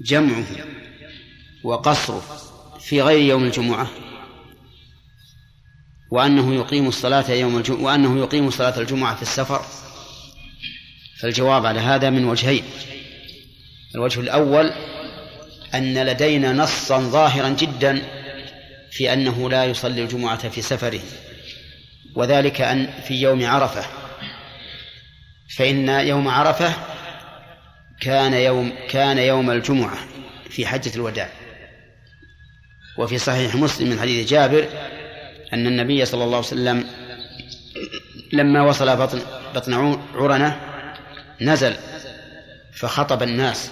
جمعه وقصره في غير يوم الجمعة؟ وأنه يقيم الصلاة يوم الجمعة وأنه يقيم صلاة الجمعة في السفر. فالجواب على هذا من وجهين. الوجه الأول أن لدينا نصا ظاهرا جدا في أنه لا يصلي الجمعة في سفره وذلك أن في يوم عرفة. فإن يوم عرفة كان يوم كان يوم الجمعة في حجة الوداع. وفي صحيح مسلم من حديث جابر أن النبي صلى الله عليه وسلم لما وصل بطن بطن عرنة نزل فخطب الناس.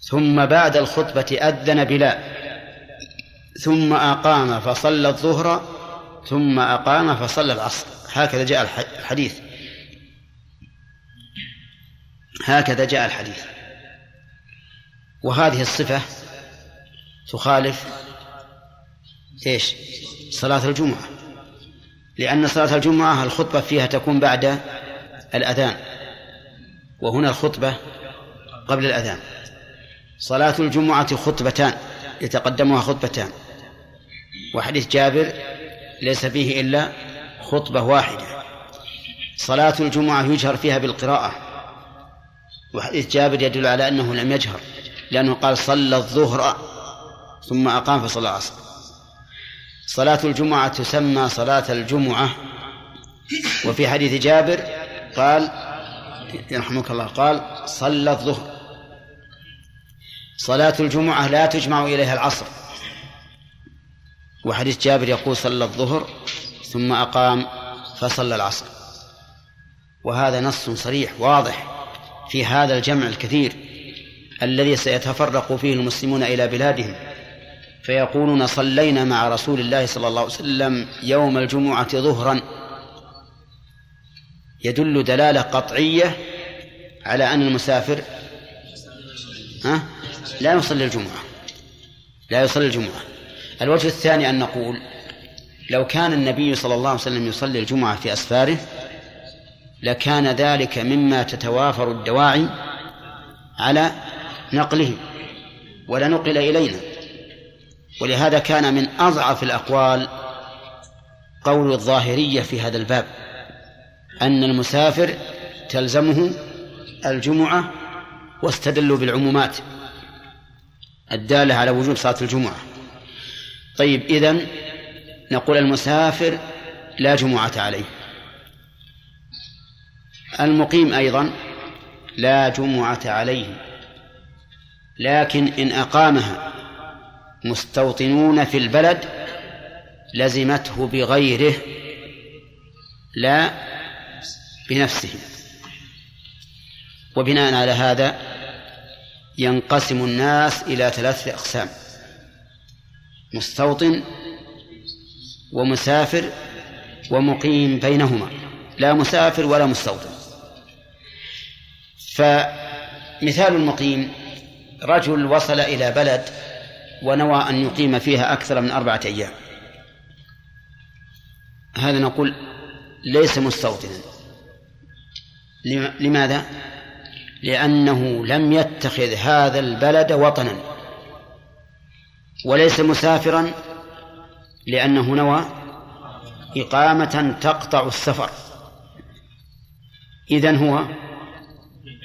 ثم بعد الخطبة أذن بلال ثم أقام فصلى الظهر ثم أقام فصلى العصر. هكذا جاء الحديث. هكذا جاء الحديث. وهذه الصفة تخالف إيش؟ صلاة الجمعة لأن صلاة الجمعة الخطبة فيها تكون بعد الأذان وهنا الخطبة قبل الأذان. صلاة الجمعة خطبتان يتقدمها خطبتان. وحديث جابر ليس فيه إلا خطبة واحدة. صلاة الجمعة يجهر فيها بالقراءة. وحديث جابر يدل على أنه لم يجهر لأنه قال صلى الظهر ثم أقام فصلى العصر. صلاة الجمعة تسمى صلاة الجمعة. وفي حديث جابر قال يرحمك الله قال صلى الظهر. صلاة الجمعة لا تجمع إليها العصر. وحديث جابر يقول صلى الظهر ثم أقام فصلى العصر. وهذا نص صريح واضح في هذا الجمع الكثير الذي سيتفرق فيه المسلمون إلى بلادهم. فيقولون صلينا مع رسول الله صلى الله عليه وسلم يوم الجمعة ظهرا. يدل دلالة قطعية على أن المسافر ها؟ لا يصلي الجمعة. لا يصلي الجمعة. الوجه الثاني أن نقول لو كان النبي صلى الله عليه وسلم يصلي الجمعة في أسفاره لكان ذلك مما تتوافر الدواعي على نقله ولنقل إلينا. ولهذا كان من أضعف الأقوال قول الظاهرية في هذا الباب أن المسافر تلزمه الجمعة واستدلوا بالعمومات الدالة على وجوب صلاة الجمعة. طيب إذن نقول المسافر لا جمعة عليه. المقيم أيضا لا جمعة عليه لكن إن أقامها مستوطنون في البلد لزمته بغيره لا بنفسه. وبناء على هذا ينقسم الناس إلى ثلاثة أقسام مستوطن ومسافر ومقيم بينهما. لا مسافر ولا مستوطن. فمثال المقيم رجل وصل إلى بلد ونوى أن يقيم فيها أكثر من أربعة أيام. هذا نقول ليس مستوطنا. لماذا؟ لأنه لم يتخذ هذا البلد وطنا. وليس مسافرا لأنه نوى إقامة تقطع السفر. إذن هو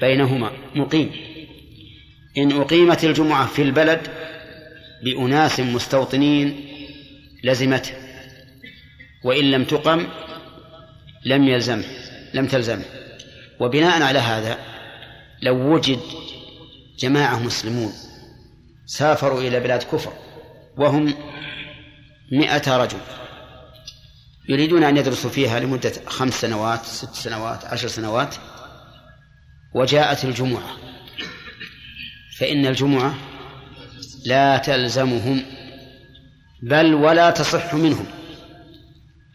بينهما مقيم. إن أقيمت الجمعة في البلد بأناس مستوطنين لزمته وإن لم تقم لم يلزمه لم تلزمه وبناء على هذا لو وجد جماعة مسلمون سافروا إلى بلاد كفر وهم مئة رجل يريدون أن يدرسوا فيها لمدة خمس سنوات ست سنوات عشر سنوات وجاءت الجمعة. فإن الجمعة لا تلزمهم بل ولا تصح منهم.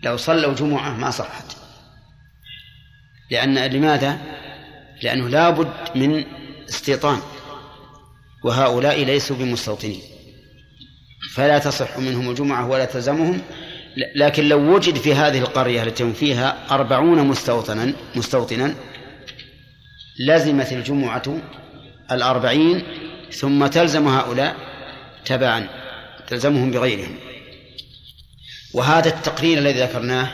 لو صلوا جمعة ما صحت. لأن لماذا؟ لأنه لابد من استيطان وهؤلاء ليسوا بمستوطنين. فلا تصح منهم الجمعة ولا تلزمهم. لكن لو وجد في هذه القرية التي فيها أربعون مستوطنا مستوطنا لزمت الجمعة الأربعين ثم تلزم هؤلاء تبعا تلزمهم بغيرهم. وهذا التقرير الذي ذكرناه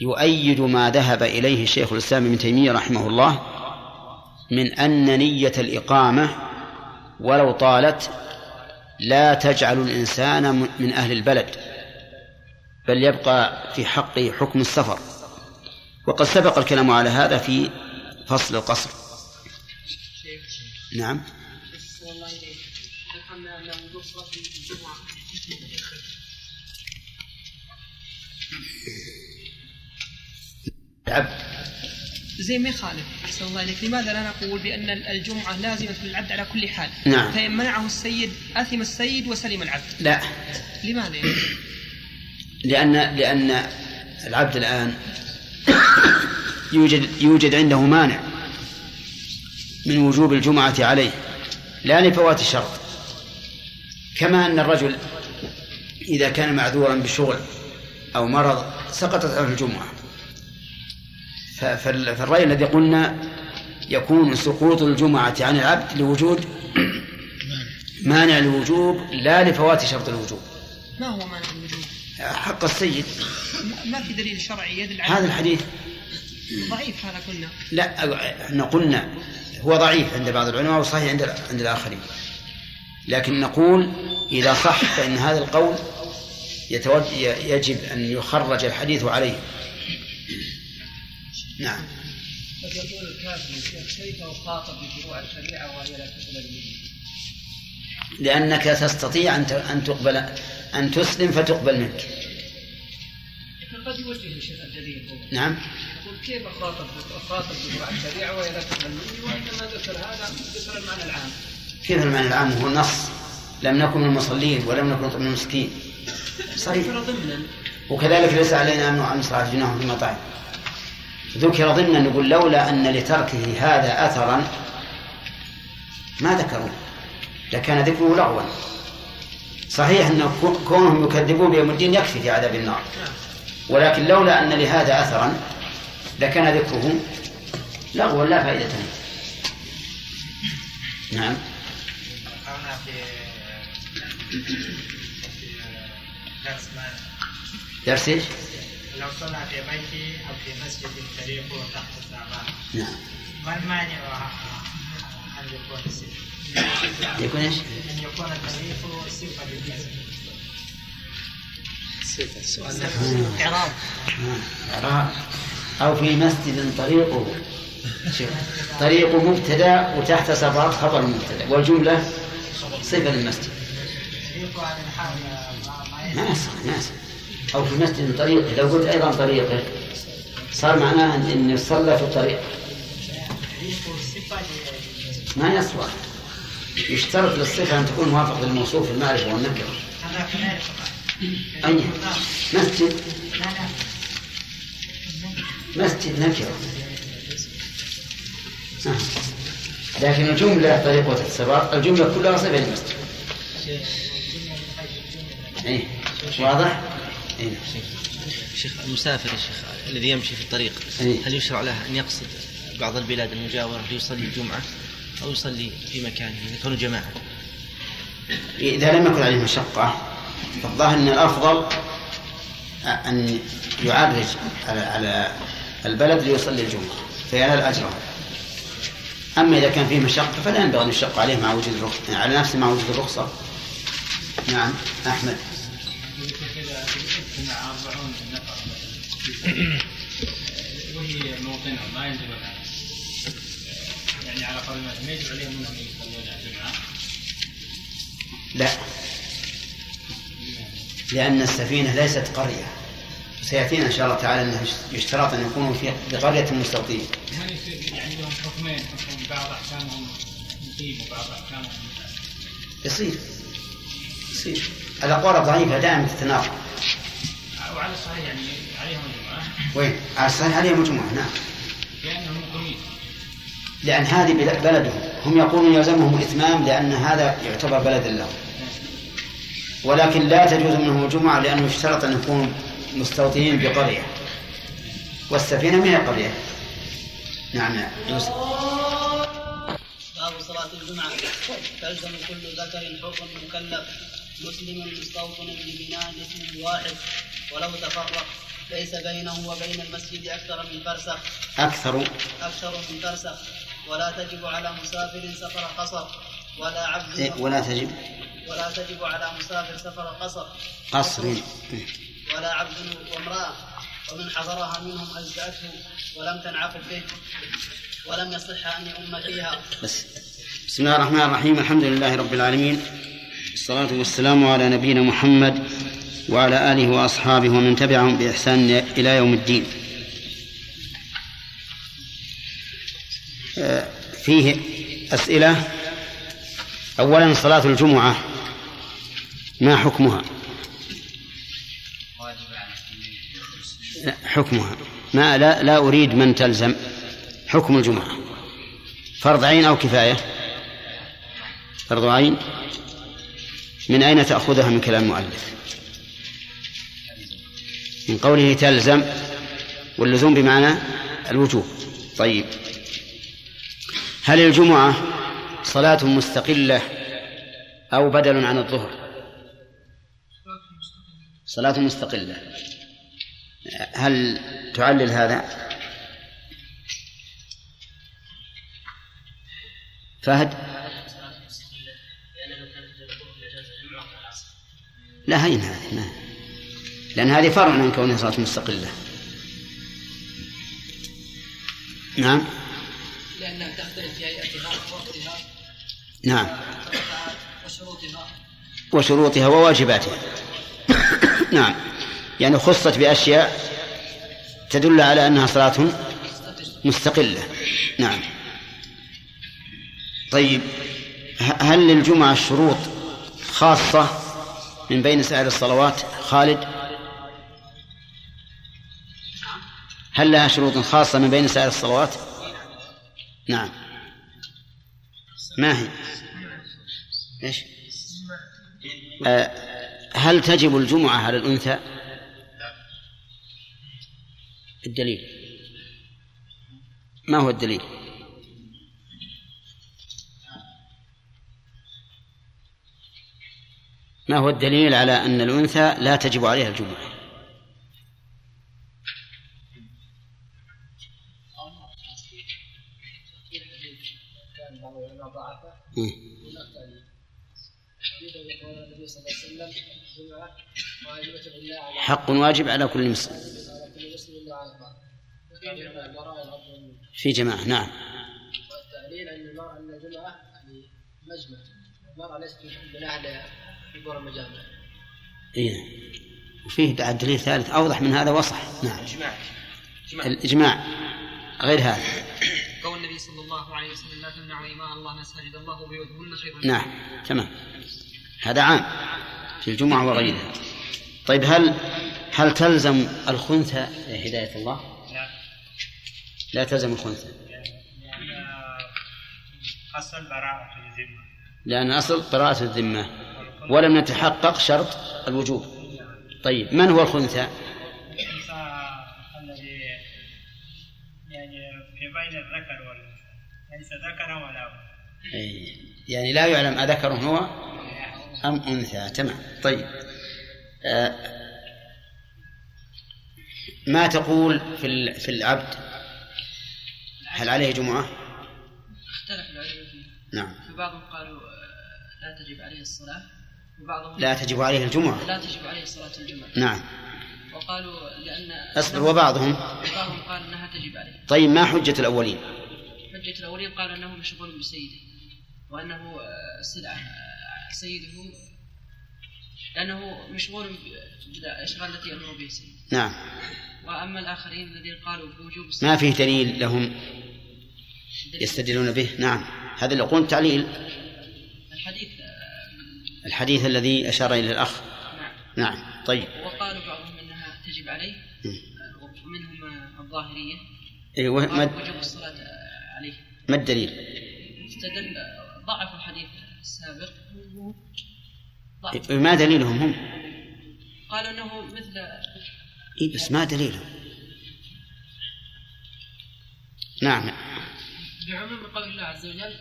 يؤيد ما ذهب إليه شيخ الإسلام ابن تيمية رحمه الله من أن نية الإقامة ولو طالت لا تجعل الإنسان من أهل البلد بل يبقى في حقه حكم السفر. وقد سبق الكلام على هذا في فصل القصر. نعم. العبد زي ما يخالف أحسن الله إليك. لماذا لا نقول بأن الجمعة لازمة للعبد على كل حال؟ نعم. فان منعه السيد اثم السيد وسلم العبد. لا. لماذا؟ يعني؟ لأن لأن العبد الآن يوجد يوجد عنده مانع من وجوب الجمعة عليه لا لفوات الشرط. كما أن الرجل إذا كان معذورا بشغل أو مرض سقطت عنه الجمعة. فالرأي الذي قلنا يكون سقوط الجمعة عن العبد لوجود مانع الوجوب لا لفوات شرط الوجوب. ما هو مانع الوجوب؟ حق السيد. ما في دليل شرعي يدل على هذا الحديث. ضعيف هذا قلنا لا إحنا قلنا هو ضعيف عند بعض العلماء وصحيح عند عند الآخرين. لكن نقول إذا صح فإن هذا القول يجب أن يخرج الحديث عليه. نعم. قد يقول الكافر كيف أخاطب بفروع الشريعة وهي لا تقبل مني؟ لأنك تستطيع أن أن تقبل أن تسلم فتقبل منك. قد يوجه الدليل نعم. يقول كيف اخاطب اخاطب بفروع الشريعة وهي لا تقبل مني؟ وانما ذكر هذا ذكر المعنى العام. كيف المعنى العام هو النص لم نكن من المصلين ولم نكن من المسكين. صحيح. وكذلك ليس علينا أن نعم صلاه جناهم في مطاعم. ذكر ضمنا نقول لولا أن لتركه هذا اثرا ما ذكروه. لكان ذكره لغوا. صحيح أن كونهم يكذبون بيوم الدين يكفي في عذاب النار. ولكن لولا أن لهذا اثرا لكان ذكره لغوا لا فائدة منه نعم. درس ما درس إيش؟ لو صلى في بيتي أو في مسجد طريقه تحت السابع نعم ما المانع ان يكون السفر؟ يكون إيش؟ ان يكون الطريق صفه للمسجد إعراب إعراب أو في مسجد طريقه شوف طريق مبتدأ وتحت صفات خبر المبتدأ والجملة صفة للمسجد طريقه ما يصح ما يصح أو في مسجد طريقه. لو قلت أيضا طريقه صار معناه إن صلى في الطريق. ما يصلح. يشترط للصفة أن تكون موافق للموصوف المعرفة والنكرة. أي؟ مسجد. مسجد نكرة. آه. لكن الجملة طريق وتتصرف الجملة كلها صفة للمسجد. أي واضح؟ أي شيخ المسافر يا شيخ الذي يمشي في الطريق إيه. هل يشرع له أن يقصد بعض البلاد المجاورة ليصلي الجمعة أو يصلي في مكانه كانوا جماعة؟ إذا لم يكن عليه مشقة فالظاهر أن الأفضل أن يعرج على على البلد ليصلي الجمعة فينال أجره أما إذا كان فيه مشقة فلا ينبغي أن يشق عليه مع وجود الرخصة على نفسه مع وجود الرخصة نعم أحمد وهي موطنهم ما ينزلون. يعني على قول ما يجب عليهم انهم لا. لأن السفينة ليست قرية. سيأتينا إن شاء الله تعالى أنه يشترط أن يكونوا في بقرية مستوطنين. يعني حكمين حكم بعض احكامهم مقيم وبعض احكامهم يصير. يصير. الأقوال الضعيفة دائما تتناقض. وعلى الصحيح يعني عليهم وين؟ على الصحيح عليهم الجمعة نعم. لانهم مقيمين لأن هذه بل- بلدهم هم يقولون يلزمهم إتمام لأن هذا يعتبر بلد لهم ولكن لا تجوز منهم الجمعة لأنه يشترط أن يكونوا مستوطنين بقرية. والسفينة ما هي قرية نعم. يا يوسف باب صلاة الجمعة. تلزم كل ذكر حر مكلف. مسلم مستوطن ببناء اسم واحد ولو تفرق. ليس بينه وبين المسجد أكثر من فرسخ. أكثر. أكثر من فرسخ. ولا تجب على مسافر سفر قصر. ولا عبد إيه، ولا تجب. ولا تجب على مسافر سفر قصر. قصر. ولا عبد وامرأة. ومن حضرها منهم أجزأته ولم تنعقد به. ولم يصح أن يؤم فيها. بس. بسم الله الرحمن الرحيم. الحمد لله رب العالمين. الصلاة والسلام على نبينا محمد وعلى آله وأصحابه ومن تبعهم بإحسان إلى يوم الدين. فيه أسئلة. أولا صلاة الجمعة ما حكمها؟ حكمها. ما لا, لا أريد من تلزم. حكم الجمعة. فرض عين أو كفاية؟ فرض عين. من أين تأخذها من كلام المؤلف؟ من قوله تلزم واللزوم بمعنى الوجوب. طيب. هل الجمعة صلاة مستقلة أو بدل عن الظهر؟ صلاة مستقلة. هل تعلل هذا؟ فهد؟ لا هين هذه ما. لأن هذه فرع عن كونها صلاة مستقلة. نعم؟ لأنها تختلف في هيئتها ووقتها نعم. وشروطها. وشروطها وواجباتها. نعم. يعني خصت بأشياء تدل على أنها صلاة مستقلة. نعم. طيب هل للجمعة شروط خاصة؟ من بين سائر الصلوات خالد. هل لها شروط خاصة من بين سائر الصلوات؟ نعم. ما هي؟ إيش؟ آه، هل تجب الجمعة على الأنثى؟ الدليل. ما هو الدليل؟ ما هو الدليل على أن الأنثى لا تجب عليها الجمعة؟ حق واجب على كل مسلم. في جماعة نعم. والتعليل أن المرأة أن الجمعة يعني مجمع. المرأة ليست من أهل المجامع إيه. وفيه بعد دليل ثالث أوضح من هذا وصح. نعم. اجماع الإجماع. غير هذا. قول النبي صلى الله عليه وسلم لا تمنعوا إماء الله مساجد الله وبيوتهن خير نعم. تمام. هذا عام. في الجمعة وغيرها. طيب هل هل تلزم الخنثى؟ هداية الله؟ لا. لا تلزم الخنثى. لأن أصل براءة الذمة. لأن أصل براءة الذمة. ولم نتحقق شرط الوجوب. طيب من هو الخنثى؟ الذي يعني في بين الذكر وال ليس ذكرا ولا يعني لا يعلم أذكر هو أم أنثى. تمام. طيب. آه ما تقول في في العبد؟ هل عليه جمعة؟ اختلف العلماء فيه. نعم. فبعضهم قالوا آه، لا تجب عليه الصلاة. لا تجب عليه الجمعة. لا تجب عليه صلاة الجمعة. نعم. وقالوا لأن أصبر وبعضهم. وبعضهم قال أنها تجب عليه. طيب ما حجة الأولين؟ حجة الأولين قال أنه مشغول بسيده وأنه آه، سلعة آه، سيده لأنه مشغول بالأشغال التي يأمر به سيده. نعم. وأما الآخرين الذين قالوا بوجوب ما فيه دليل لهم؟ يستدلون به. نعم. هذا اللي يقول تعليل. الحديث الحديث الذي أشار إليه الأخ. نعم. نعم. طيب. وقالوا بعضهم أنها تجب عليه. ومنهم الظاهرية. أيوه ما, وجوب الصلاة عليه. ما الدليل؟ استدل ضعف الحديث السابق. ضعف. ما دليلهم هم؟ قالوا إنه مثل إيه بس ما دليلهم. نعم. بعموم قول الله عز وجل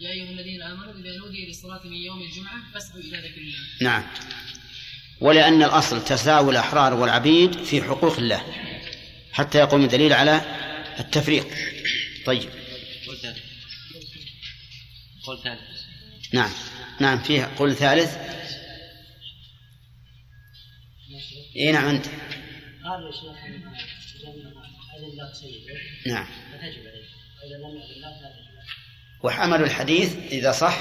يا أيها الذين آمنوا إذا نودي للصلاة من يوم الجمعة فاسعوا إلى ذكر الله نعم. ولأن الأصل تساوي الأحرار والعبيد في حقوق الله حتى يقوم الدليل على التفريق. طيب. قول ثالث قول ثالث نعم. نعم فيه قول ثالث. اي نعم أنت. يا شيخ سيده نعم. فتجب عليه. وإذا لم له لا تجب وحملوا الحديث إذا صح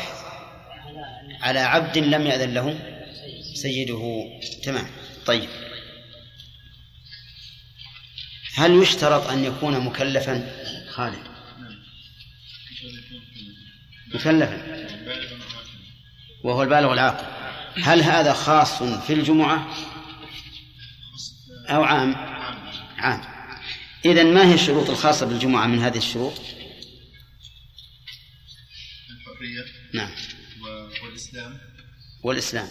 على عبد لم يأذن له سيده. تمام. طيب. هل يشترط أن يكون مكلفا؟ خالد. مكلفا. وهو البالغ العاقل. هل هذا خاص في الجمعة؟ أو عام؟ عام. إذا ما هي الشروط الخاصة بالجمعة من هذه الشروط؟ نعم. والإسلام؟ والإسلام.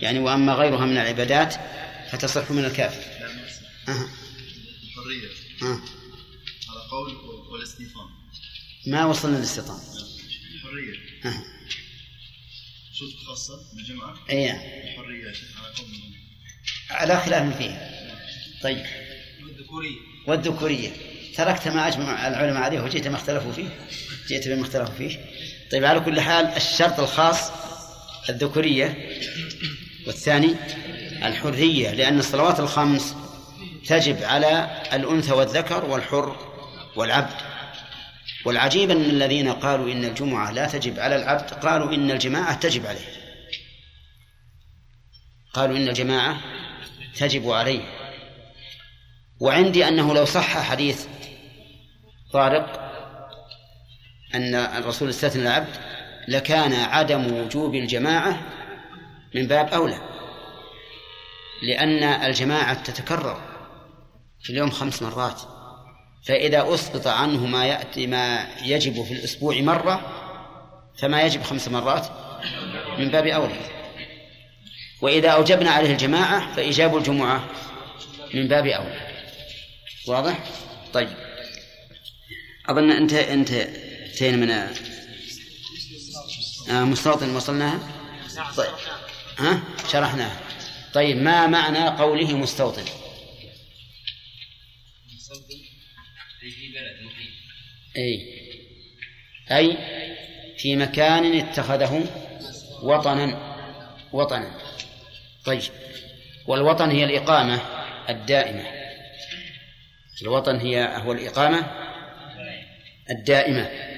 يعني وأما غيرها من العبادات فتصح من الكافر. لا. أه. الحرية. أه. على قول والاستيطان ما وصلنا للاستيطان الحرية. أه. شروط خاصة بالجمعة أي الحرية على قول على خلاف فيها طيب. والذكورية. والذكورية. تركت ما أجمع العلماء عليه وجئت ما اختلفوا فيه. جئت بما اختلفوا فيه. طيب على كل حال الشرط الخاص الذكورية والثاني الحرية لأن الصلوات الخمس تجب على الأنثى والذكر والحر والعبد. والعجيب أن الذين قالوا إن الجمعة لا تجب على العبد قالوا إن الجماعة تجب عليه. قالوا إن الجماعة تجب عليه. وعندي أنه لو صح حديث طارق أن الرسول استثنى العبد لكان عدم وجوب الجماعة من باب أولى لأن الجماعة تتكرر في اليوم خمس مرات فإذا أسقط عنه ما يأتي ما يجب في الأسبوع مرة فما يجب خمس مرات من باب أولى. وإذا أوجبنا عليه الجماعة فإيجاب الجمعة من باب أولى. واضح؟ طيب. أظن أنت أنت انتهينا من آه مستوطن وصلناها؟ طيب. ها؟ شرحناها. طيب ما معنى قوله مستوطن؟ أي. أي في مكان اتخذه وطنا. وطنا. طيب. والوطن هي الإقامة الدائمة. الوطن هي هو الإقامة الدائمة.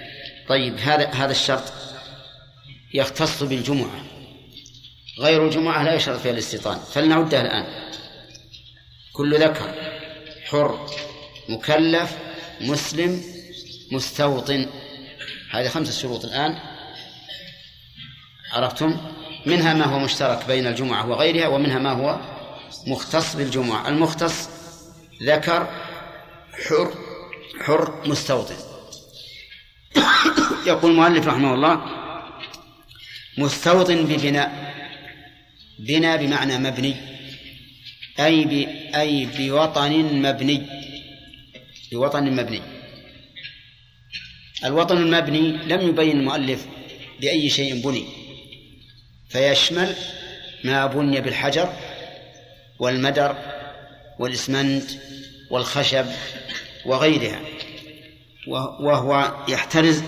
طيب هذا هذا الشرط يختص بالجمعة. غير الجمعة لا يشترط فيها الاستيطان. فلنعدها الآن. كل ذكر حر مكلف مسلم مستوطن. هذه خمسة شروط الآن. عرفتم؟ منها ما هو مشترك بين الجمعة وغيرها ومنها ما هو مختص بالجمعة. المختص ذكر حر حر مستوطن. يقول المؤلف رحمه الله مستوطن ببناء بنا بمعنى مبني أي ب... أي بوطن مبني بوطن مبني. الوطن المبني لم يبين المؤلف بأي شيء بني فيشمل ما بني بالحجر والمدر والإسمنت والخشب وغيرها. وهو يحترز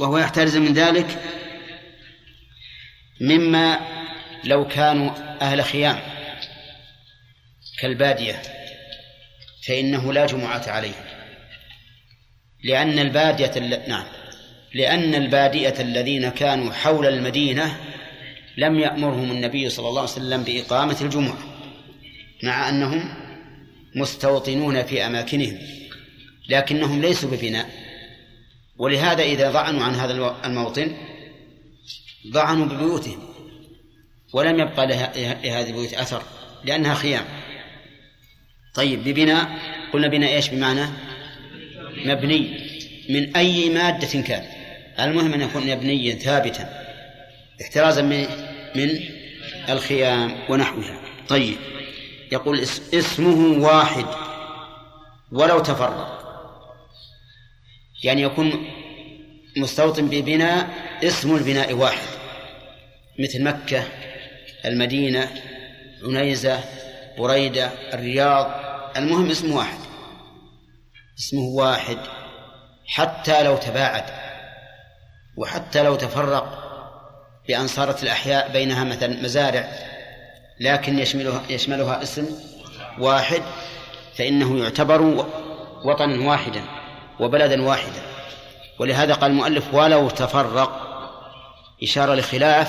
وهو يحترز من ذلك مما لو كانوا أهل خيام كالبادية فإنه لا جمعة عليهم لأن البادية نعم. لأن البادية الذين كانوا حول المدينة لم يأمرهم النبي صلى الله عليه وسلم بإقامة الجمعة مع أنهم مستوطنون في أماكنهم. لكنهم ليسوا ببناء. ولهذا إذا ضعنوا عن هذا الموطن ضعنوا ببيوتهم. ولم يبقى لهذه البيوت أثر لأنها خيام. طيب ببناء قلنا بناء إيش بمعنى؟ مبني. من أي مادة كان؟ المهم أن يكون مبنيا ثابتا. احترازا من من الخيام ونحوها. طيب يقول اسمه واحد ولو تفرق. يعني يكون مستوطن ببناء اسم البناء واحد مثل مكة المدينة عنيزة بريدة الرياض المهم اسم واحد. اسمه واحد حتى لو تباعد وحتى لو تفرق بأن صارت الأحياء بينها مثلا مزارع لكن يشملها يشملها اسم واحد فإنه يعتبر وطنا واحدا. وبلدا واحدا. ولهذا قال المؤلف ولو تفرق. إشارة لخلاف.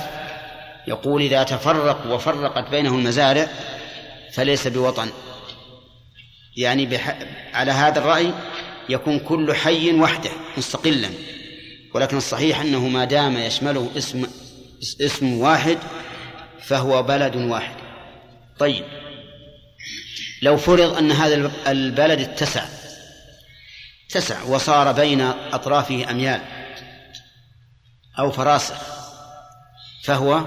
يقول إذا تفرق وفرقت بينه المزارع فليس بوطن. يعني بح... على هذا الرأي يكون كل حي وحده مستقلا. ولكن الصحيح أنه ما دام يشمله اسم اسم واحد فهو بلد واحد. طيب. لو فرض أن هذا البلد اتسع اتسع وصار بين أطرافه أميال أو فراسخ فهو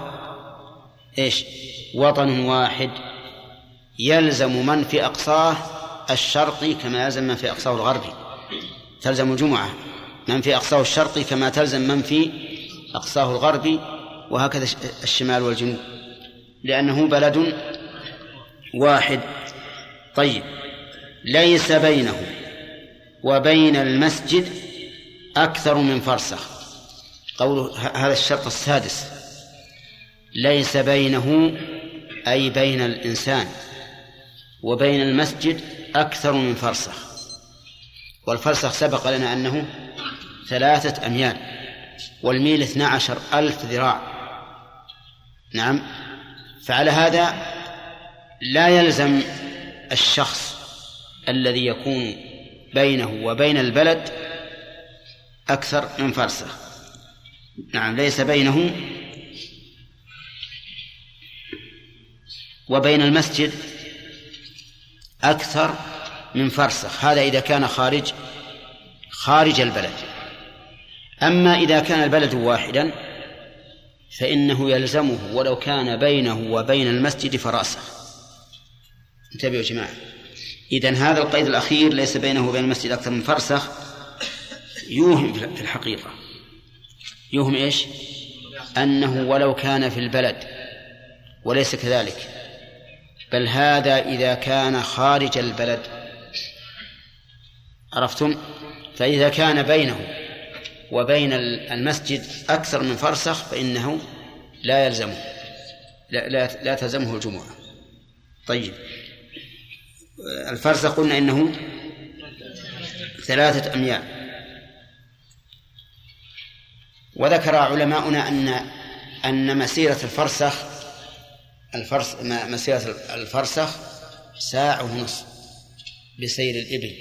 إيش؟ وطن واحد يلزم من في أقصاه الشرقي كما يلزم من في أقصاه الغربي تلزم الجمعة من في أقصاه الشرقي كما تلزم من في أقصاه الغربي وهكذا الشمال والجنوب لأنه بلد واحد. طيب ليس بينه وبين المسجد أكثر من فرسخ. قول هذا الشرط السادس. ليس بينه أي بين الإنسان وبين المسجد أكثر من فرسخ. والفرسخ سبق لنا أنه ثلاثة أميال والميل اثنا عشر ألف ذراع. نعم. فعلى هذا لا يلزم الشخص الذي يكون بينه وبين البلد أكثر من فرسخ نعم ليس بينه وبين المسجد أكثر من فرسخ هذا إذا كان خارج خارج البلد. أما إذا كان البلد واحدا فإنه يلزمه ولو كان بينه وبين المسجد فراسخ انتبهوا يا جماعة. إذا هذا القيد الأخير ليس بينه وبين المسجد أكثر من فرسخ يوهم في الحقيقة. يوهم إيش؟ أنه ولو كان في البلد وليس كذلك. بل هذا إذا كان خارج البلد. عرفتم؟ فإذا كان بينه وبين المسجد أكثر من فرسخ فإنه لا يلزمه لا, لا, لا تلزمه الجمعة. طيب. الفرسخ قلنا إنه ثلاثة أميال. وذكر علماؤنا أن أن مسيرة الفرسخ الفرس مسيرة الفرسخ ساعة ونصف بسير الإبل.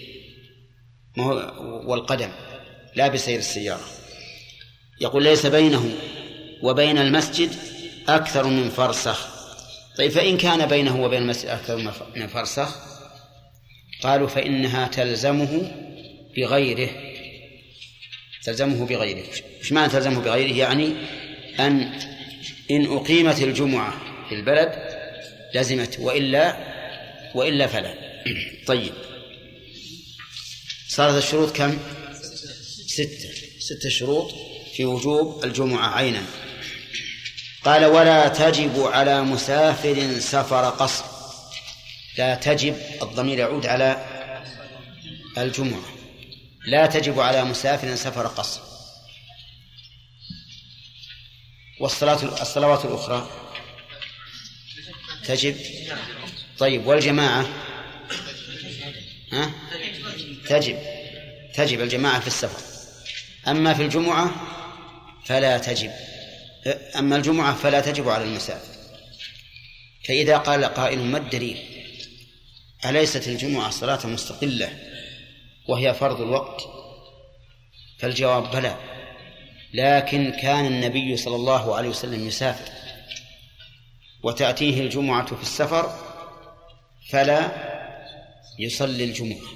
والقدم لا بسير السيارة. يقول ليس بينه وبين المسجد أكثر من فرسخ. طيب فإن كان بينه وبين المسجد أكثر من فرسخ قالوا فإنها تلزمه بغيره. تلزمه بغيره. إيش معنى تلزمه بغيره؟ يعني أن إن أقيمت الجمعة في البلد لزمت وإلا وإلا فلا. طيب. صارت الشروط كم؟ ستة. ستة شروط في وجوب الجمعة عينا. قال ولا تجب على مسافر سفر قصر. لا تجب الضمير يعود على الجمعة. لا تجب على مسافر سفر قصر. والصلاة الصلوات الأخرى تجب. طيب والجماعة؟ ها؟ تجب. تجب الجماعة في السفر. أما في الجمعة فلا تجب. أما الجمعة فلا تجب على المسافر. فإذا قال قائل ما الدليل؟ أليست الجمعة صلاة مستقلة وهي فرض الوقت؟ فالجواب بلى لكن كان النبي صلى الله عليه وسلم يسافر وتأتيه الجمعة في السفر فلا يصلي الجمعة.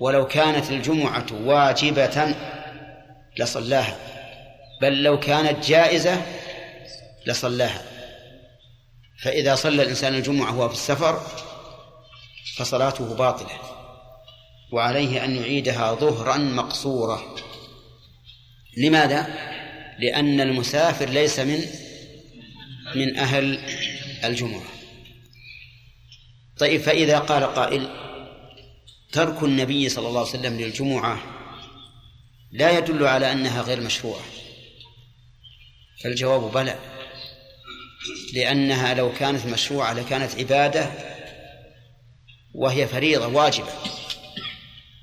ولو كانت الجمعة واجبة لصلاها بل لو كانت جائزة لصلاها. فإذا صلى الإنسان الجمعة وهو في السفر فصلاته باطلة وعليه أن يعيدها ظهرا مقصورة. لماذا؟ لأن المسافر ليس من من أهل الجمعة. طيب فإذا قال قائل ترك النبي صلى الله عليه وسلم للجمعة لا يدل على أنها غير مشروعة. فالجواب بلى. لأنها لو كانت مشروعة لكانت عبادة وهي فريضة واجبة.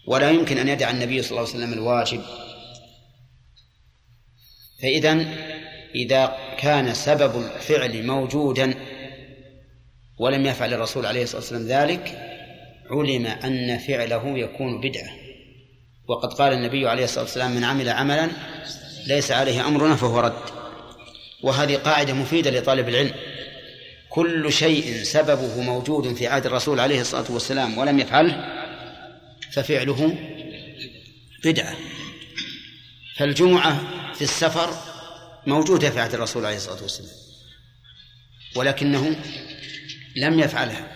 ولا يمكن أن يدع النبي صلى الله عليه وسلم الواجب. فإذا إذا كان سبب الفعل موجودا ولم يفعل الرسول عليه الصلاة والسلام ذلك علم أن فعله يكون بدعة. وقد قال النبي عليه الصلاة والسلام من عمل عملا ليس عليه أمرنا فهو رد. وهذه قاعدة مفيدة لطالب العلم. كل شيء سببه موجود في عهد الرسول عليه الصلاة والسلام ولم يفعله ففعله بدعة. فالجمعة في السفر موجودة في عهد الرسول عليه الصلاة والسلام ولكنه لم يفعلها.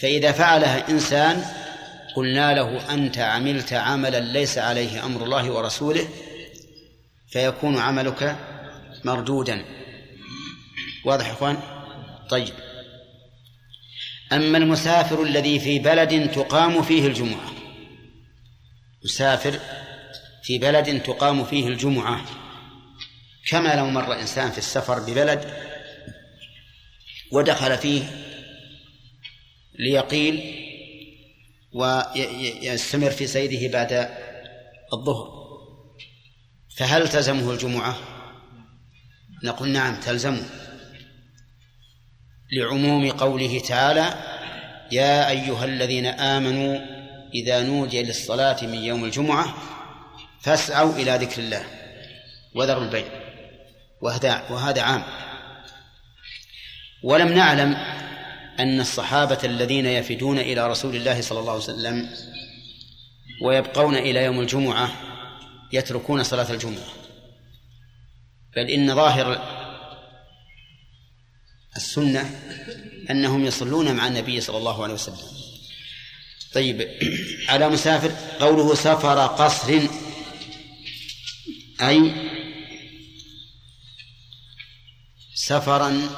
فإذا فعلها إنسان قلنا له أنت عملت عملا ليس عليه أمر الله ورسوله فيكون عملك مردودا. واضح يا إخوان؟ طيب. أما المسافر الذي في بلد تقام فيه الجمعة مسافر في بلد تقام فيه الجمعة كما لو مر إنسان في السفر ببلد ودخل فيه ليقيل ويستمر في سيره بعد الظهر فهل تلزمه الجمعة؟ نقول نعم تلزم لعموم قوله تعالى يا أيها الذين آمنوا إذا نودي للصلاة من يوم الجمعة فاسعوا إلى ذكر الله. وذروا البيع. وهذا وهذا عام. ولم نعلم أن الصحابة الذين يفدون إلى رسول الله صلى الله عليه وسلم ويبقون إلى يوم الجمعة يتركون صلاة الجمعة. بل إن ظاهر السنة أنهم يصلون مع النبي صلى الله عليه وسلم. طيب على مسافر قوله سفر قصر أي سفرا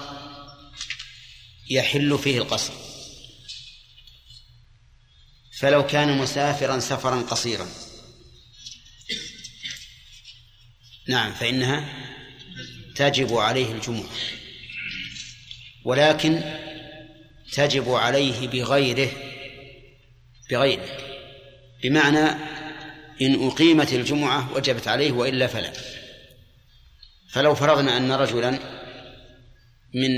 يحل فيه القصر. فلو كان مسافرا سفرا قصيرا. نعم فإنها تجب عليه الجمعة ولكن تجب عليه بغيره بغيره بمعنى إن أقيمت الجمعة وجبت عليه وإلا فلا. فلو فرضنا أن رجلا من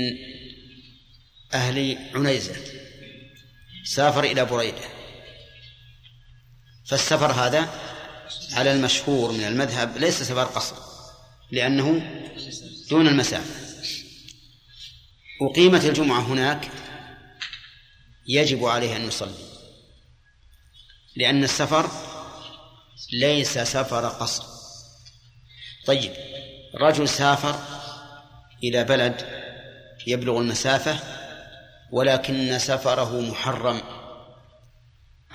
أهل عنيزة سافر إلى بريدة فالسفر هذا على المشهور من المذهب ليس سفر قصر لأنه دون المسافة أقيمت الجمعة هناك يجب عليه أن يصلي. لأن السفر ليس سفر قصر. طيب رجل سافر إلى بلد يبلغ المسافة ولكن سفره محرم.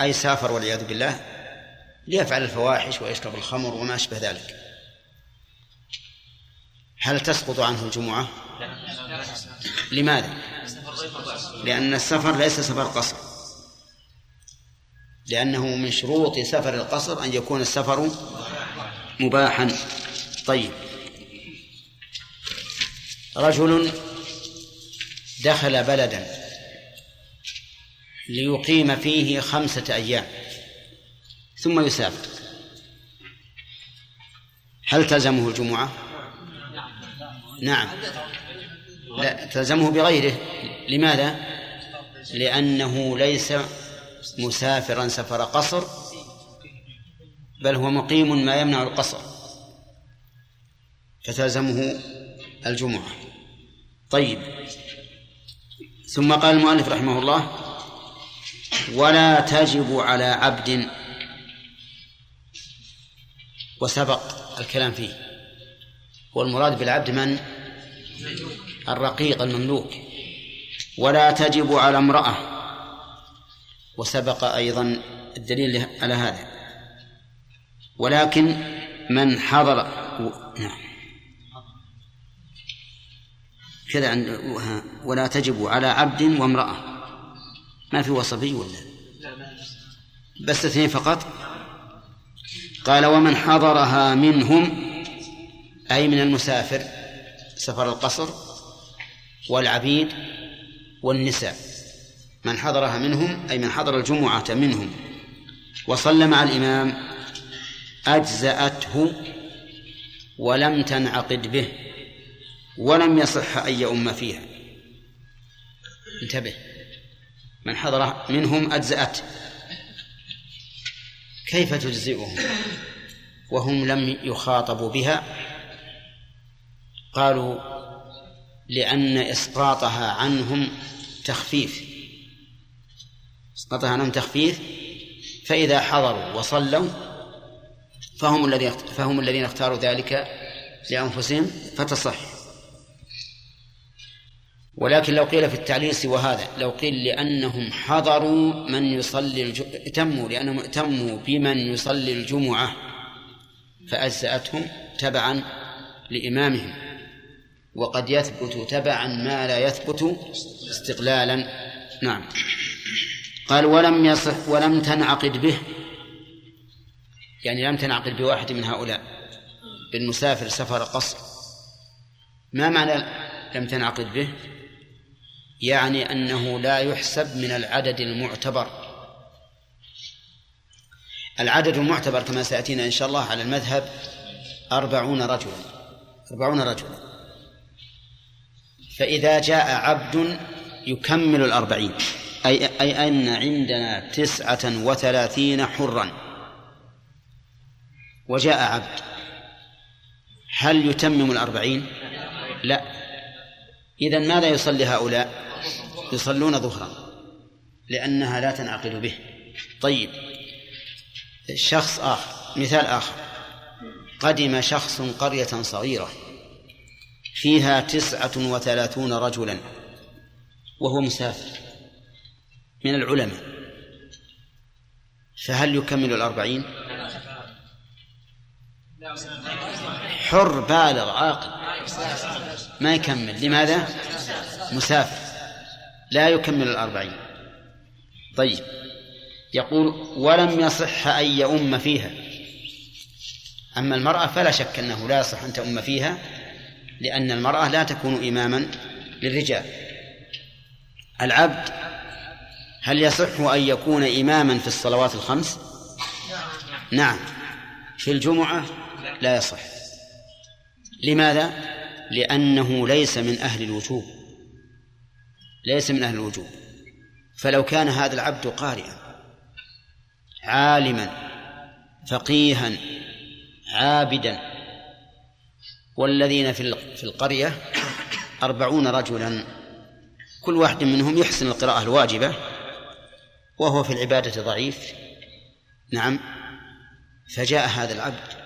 أي سافر والعياذ بالله؟ ليفعل الفواحش ويشرب الخمر وما أشبه ذلك. هل تسقط عنه الجمعة؟ لماذا؟ لأن السفر ليس سفر قصر لأنه من شروط سفر القصر أن يكون السفر مباحا طيب رجل دخل بلدا ليقيم فيه خمسة أيام ثم يسافر هل تلزمه الجمعة؟ نعم. لا تلزمه بغيره. لماذا؟ لأنه ليس مسافرا سفر قصر بل هو مقيم ما يمنع القصر. فتلزمه الجمعة. طيب. ثم قال المؤلف رحمه الله ولا تجب على عبد وسبق الكلام فيه. والمراد بالعبد من؟ الرقيق المملوك. ولا تجب على امرأة. وسبق أيضا الدليل على هذا. ولكن من حضر نعم. كذا عند ولا تجب على عبد وامرأة. ما في وصفي ولا؟ بس اثنين فقط. قال ومن حضرها منهم أي من المسافر سفر القصر والعبيد والنساء من حضرها منهم أي من حضر الجمعة منهم وصلى مع الإمام أجزأته ولم تنعقد به ولم يصح أن يؤم فيها. انتبه من حضر منهم أجزأته. كيف تجزئهم؟ وهم لم يخاطبوا بها. قالوا لأن إسقاطها عنهم تخفيف. إسقاطها عنهم تخفيف فإذا حضروا وصلوا فهم الذين فهم الذين اختاروا ذلك لأنفسهم فتصح. ولكن لو قيل في التعليل سوى هذا لو قيل لأنهم حضروا من يصلي الج... تموا لأنهم تموا بمن يصلي الجمعة فأجزأتهم تبعا لإمامهم. وقد يثبت تبعا ما لا يثبت استقلالا. نعم. قال ولم يصح ولم تنعقد به. يعني لم تنعقد بواحد من هؤلاء. بالمسافر سفر قصر. ما معنى لم تنعقد به؟ يعني أنه لا يحسب من العدد المعتبر. العدد المعتبر كما سيأتينا إن شاء الله على المذهب أربعون رجلا. أربعون رجلا. فإذا جاء عبد يكمل الأربعين. أي, أي أن عندنا تسعة وثلاثين حرا. وجاء عبد. هل يتمم الأربعين؟ لا. إذا ماذا يصلي هؤلاء؟ يصلون ظهرا. لأنها لا تنعقد به. طيب. شخص آخر. مثال آخر. قدم شخص قرية صغيرة. فيها تسعة وثلاثون رجلا وهو مسافر من العلماء. فهل يكمل الأربعين؟ حر بالغ عاقل. ما يكمل. لماذا؟ مسافر. لا يكمل الأربعين. طيب. يقول ولم يصح أن يؤم فيها. أما المرأة فلا شك أنه لا يصح أن تؤم فيها. لأن المرأة لا تكون إماما للرجال. العبد هل يصح أن يكون إماما في الصلوات الخمس؟ نعم. في الجمعة لا يصح. لماذا؟ لأنه ليس من أهل الوجوب. ليس من أهل الوجوب. فلو كان هذا العبد قارئا عالما فقيها عابدا والذين في القرية أربعون رجلا. كل واحد منهم يحسن القراءة الواجبة وهو في العبادة ضعيف. نعم. فجاء هذا العبد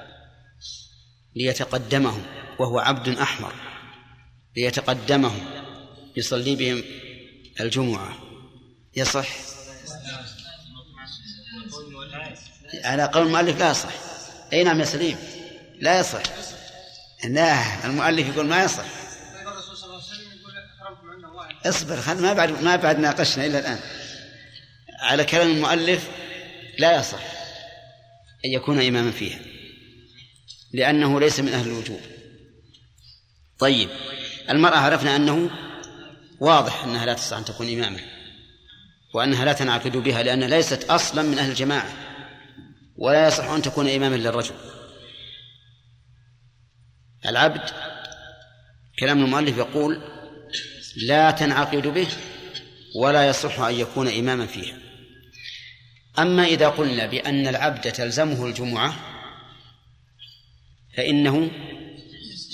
ليتقدمهم وهو عبد أحمر ليتقدمهم يصلي بهم الجمعة. يصح؟ على قول المؤلف لا يصح. أي نعم يا سليم. لا يصح. لا المؤلف يقول ما يصح. اصبر خل ما بعد ما بعد ناقشنا الا الآن. على كلام المؤلف لا يصح أن يكون إماما فيها لأنه ليس من أهل الوجوب. طيب المرأة عرفنا أنه واضح أنها لا تستطيع أن تكون اماما وأنها لا تنعقد بها لانها ليست أصلا من أهل الجماعة ولا يصح أن تكون اماما للرجل. العبد كلام المؤلف يقول لا تنعقد به ولا يصح أن يكون إماما فيها. أما إذا قلنا بأن العبد تلزمه الجمعة فإنه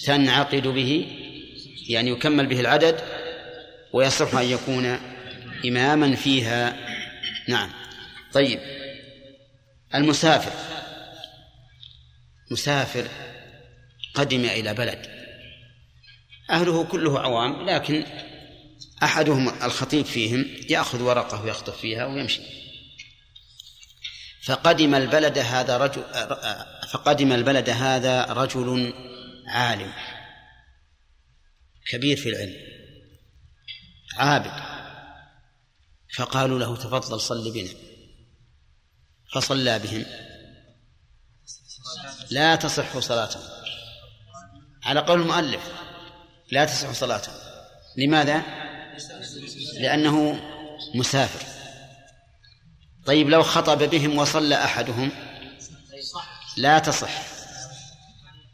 تنعقد به يعني يكمل به العدد ويصح أن يكون إماما فيها. نعم. طيب. المسافر. مسافر قدم إلى بلد. أهله كله عوام لكن أحدهم الخطيب فيهم يأخذ ورقة ويخطب فيها ويمشي. فقدم البلد هذا رجل فقدم البلد هذا رجل عالم. كبير في العلم. عابد. فقالوا له تفضل صل بنا. فصلى بهم. لا تصح صلاته. على قول المؤلف لا تصح صلاته لماذا؟ لأنه مسافر. طيب لو خطب بهم وصلى أحدهم لا تصح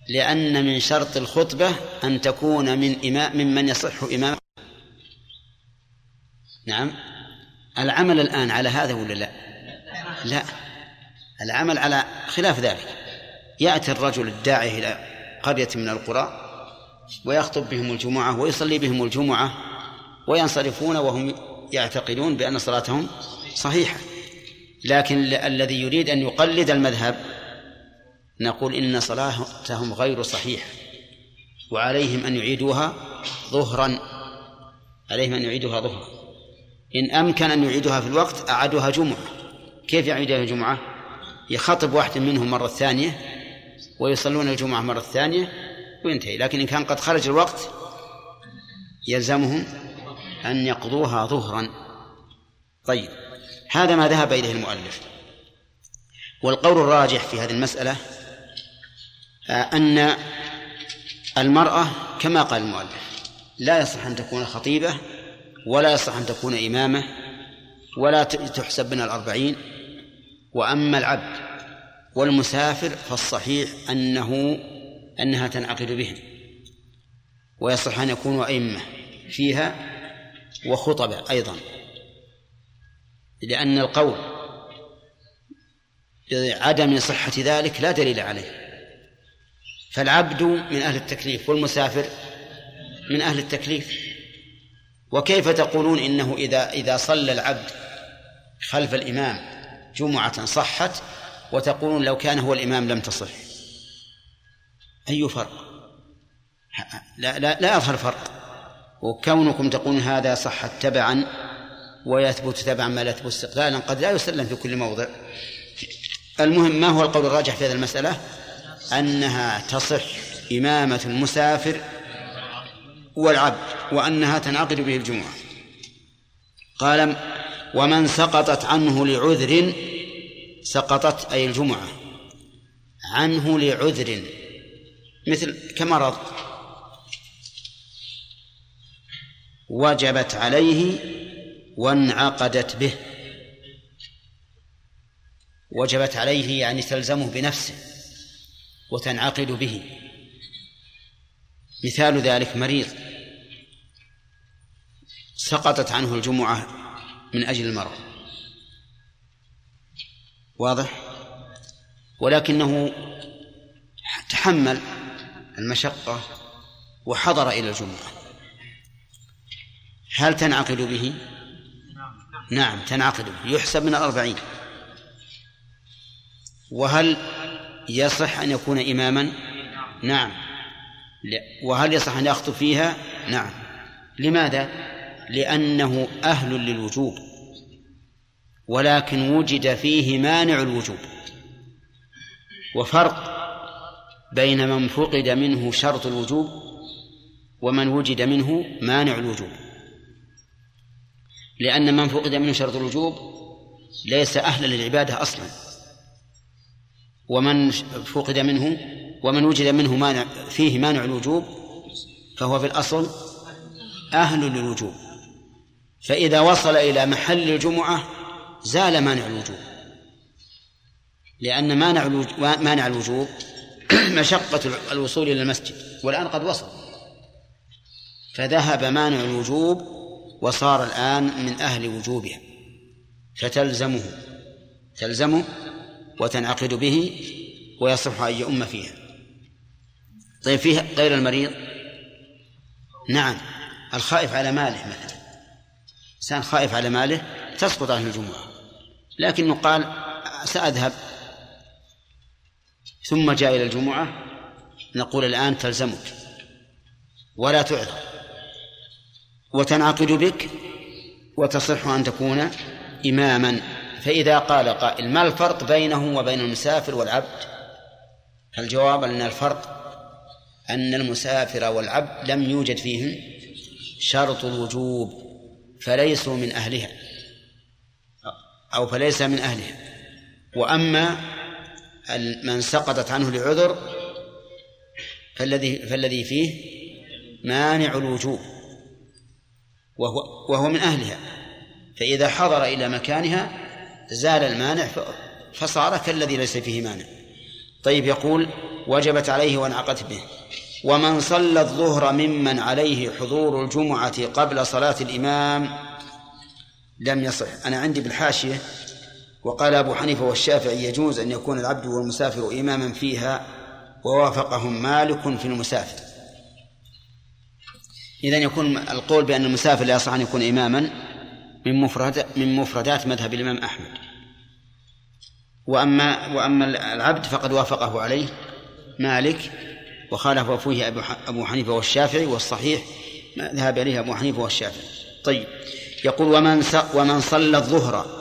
لأن من شرط الخطبة أن تكون من إمام ممن يصح إمام. نعم. العمل الآن على هذا ولا لا؟ لا. العمل على خلاف ذلك. يأتي الرجل الداعي إلى قرية من القرى ويخطب بهم الجمعة ويصلي بهم الجمعة وينصرفون وهم يعتقدون بأن صلاتهم صحيحة. لكن الذي يريد أن يقلد المذهب نقول إن صلاتهم غير صحيحة وعليهم أن يعيدوها ظهرا. عليهم أن يعيدوها ظهرا. إن أمكن أن يعيدوها في الوقت أعادوها جمعة. كيف يعيدها جمعة؟ يخاطب واحد منهم مرة ثانية ويصلون الجمعة مرة ثانية وينتهي. لكن إن كان قد خرج الوقت يلزمهم أن يقضوها ظهرا. طيب هذا ما ذهب إليه المؤلف. والقول الراجح في هذه المسألة آه، أن المرأة كما قال المؤلف لا يصح أن تكون خطيبة ولا يصح أن تكون إمامة ولا تحسب من الأربعين. وأما العبد والمسافر فالصحيح أنه أنها تنعقد بهم. ويصح أن يكونوا أئمة فيها وخطبة أيضا. لأن القول بعدم صحة ذلك لا دليل عليه. فالعبد من أهل التكليف والمسافر من أهل التكليف. وكيف تقولون إنه إذا إذا صلى العبد خلف الإمام جمعة صحت وتقولون لو كان هو الإمام لم تصح. أي فرق؟ لا, لا, لا يظهر فرق. وكونكم تقولون هذا صح تبعا ويثبت تبعا ما لا يثبت استقلالا قد لا يسلم في كل موضع. المهم ما هو القول الراجح في هذه المسألة؟ أنها تصح إمامة المسافر والعبد وأنها تنعقد به الجمعة. قال ومن سقطت عنه لعذر سقطت أي الجمعة عنه لعذر مثل كمرض وجبت عليه وانعقدت به. وجبت عليه يعني تلزمه بنفسه وتنعقد به. مثال ذلك مريض سقطت عنه الجمعة من أجل المرض. واضح ولكنه تحمل المشقة وحضر إلى الجمعة هل تنعقد به؟ نعم تنعقد به يحسب من الأربعين وهل يصح أن يكون إماما؟ نعم وهل يصح أن يخطب فيها؟ نعم لماذا؟ لأنه أهل للوجوب ولكن وجد فيه مانع الوجوب. وفرق بين من فقد منه شرط الوجوب ومن وجد منه مانع الوجوب. لأن من فقد منه شرط الوجوب ليس أهلا للعبادة أصلا. ومن فقد منه ومن وجد منه مانع فيه مانع الوجوب فهو في الأصل أهل للوجوب. فإذا وصل إلى محل الجمعة زال مانع الوجوب. لأن مانع مانع الوجوب مشقة الوصول إلى المسجد والآن قد وصل. فذهب مانع الوجوب وصار الآن من أهل وجوبها. فتلزمه تلزمه وتنعقد به ويصح أن يؤم فيها. طيب فيه غير المريض؟ نعم. الخائف على ماله مثلا. إنسان خائف على ماله تسقط عنه الجمعة. لكنه قال سأذهب. ثم جاء إلى الجمعة نقول الآن تلزمك ولا تعذر. وتنعقد بك وتصح أن تكون إماما. فإذا قال قائل ما الفرق بينه وبين المسافر والعبد؟ الجواب أن الفرق أن المسافر والعبد لم يوجد فيهم شرط الوجوب فليسوا من أهلها. أو فليس من أهلها. وأما من سقطت عنه لعذر فالذي فالذي فيه مانع الوجوب وهو وهو من أهلها. فإذا حضر إلى مكانها زال المانع فصار كالذي ليس فيه مانع. طيب يقول وجبت عليه وانعقدت به. ومن صلى الظهر ممن عليه حضور الجمعة قبل صلاة الإمام لم يصح. أنا عندي بالحاشية وقال أبو حنيفة والشافعي يجوز أن يكون العبد والمسافر إماما فيها ووافقهم مالك في المسافر. إذا يكون القول بأن المسافر لا يصح أن يكون إماما من مفردات من مفردات مذهب الإمام أحمد. وأما وأما العبد فقد وافقه عليه مالك وخالف فيه أبو حنيفة والشافعي والصحيح ما ذهب إليه أبو حنيفة والشافعي. طيب. يقول ومن ومن صلى الظهر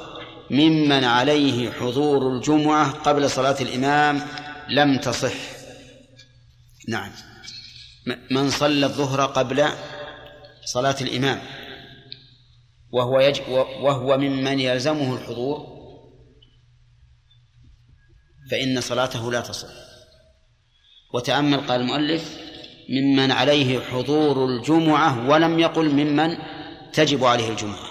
ممن عليه حضور الجمعة قبل صلاة الإمام لم تصح. نعم. من صلى الظهر قبل صلاة الإمام وهو يج وهو ممن يلزمه الحضور فإن صلاته لا تصح. وتأمل قال المؤلف ممن عليه حضور الجمعة ولم يقل ممن تجب عليه الجمعة.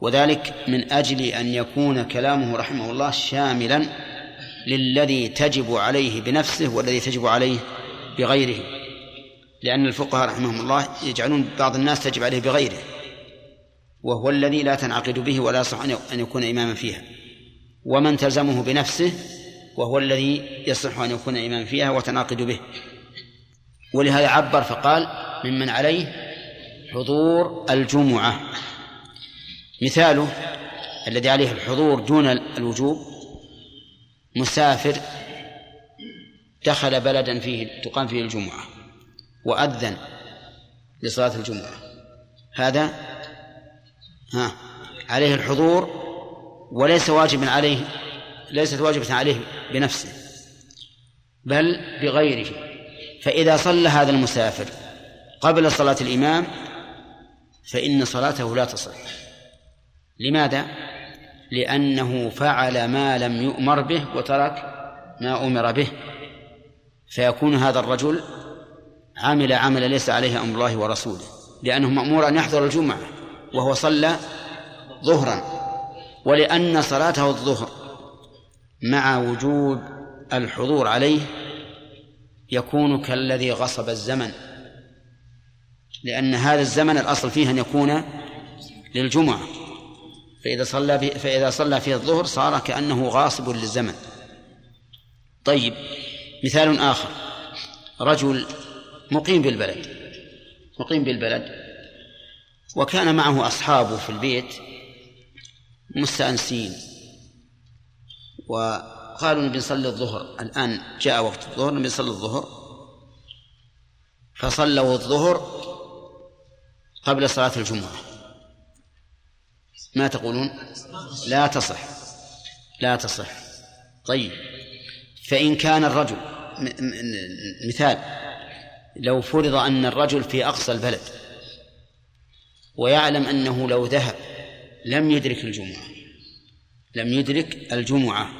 وذلك من أجل أن يكون كلامه رحمه الله شاملا للذي تجب عليه بنفسه والذي تجب عليه بغيره. لأن الفقهاء رحمهم الله يجعلون بعض الناس تجب عليه بغيره وهو الذي لا تنعقد به ولا يصح أن يكون إماما فيها. ومن تلزمه بنفسه وهو الذي يصح أن يكون إماما فيها وتنعقد به. ولهذا عبر فقال ممن عليه حضور الجمعة. مثاله الذي عليه الحضور دون الوجوب مسافر دخل بلدا فيه تقام فيه الجمعة وأذن لصلاة الجمعة. هذا ها عليه الحضور وليس واجبا عليه ليست واجبة عليه بنفسه بل بغيره. فإذا صلى هذا المسافر قبل صلاة الإمام فإن صلاته لا تصح. لماذا؟ لأنه فعل ما لم يؤمر به وترك ما أمر به. فيكون هذا الرجل عمل عمل ليس عليه أمر الله ورسوله لأنه مأمور أن يحضر الجمعة وهو صلى ظهرا. ولأن صلاته الظهر مع وجود الحضور عليه يكون كالذي غصب الزمن. لأن هذا الزمن الأصل فيه أن يكون للجمعة. فإذا صلى فإذا صلى فيه الظهر صار كأنه غاصب للزمن. طيب مثال آخر. رجل مقيم بالبلد مقيم بالبلد وكان معه أصحابه في البيت مستأنسين وقالوا نبي نصلي الظهر. الآن جاء وقت الظهر نبي نصلي الظهر. فصلوا الظهر قبل صلاة الجمعة. ما تقولون؟ لا تصح. لا تصح. طيب. فإن كان الرجل مثال لو فرض أن الرجل في أقصى البلد ويعلم أنه لو ذهب لم يدرك الجمعة لم يدرك الجمعة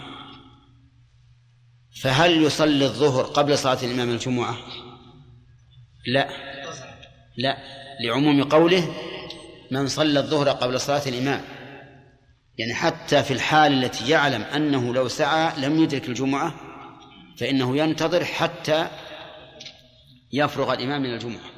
فهل يصلي الظهر قبل صلاة الإمام الجمعة؟ لا. لا. لعموم قوله من صلى الظهر قبل صلاة الإمام. يعني حتى في الحال التي يعلم أنه لو سعى لم يدرك الجمعة فإنه ينتظر حتى يفرغ الإمام من الجمعة.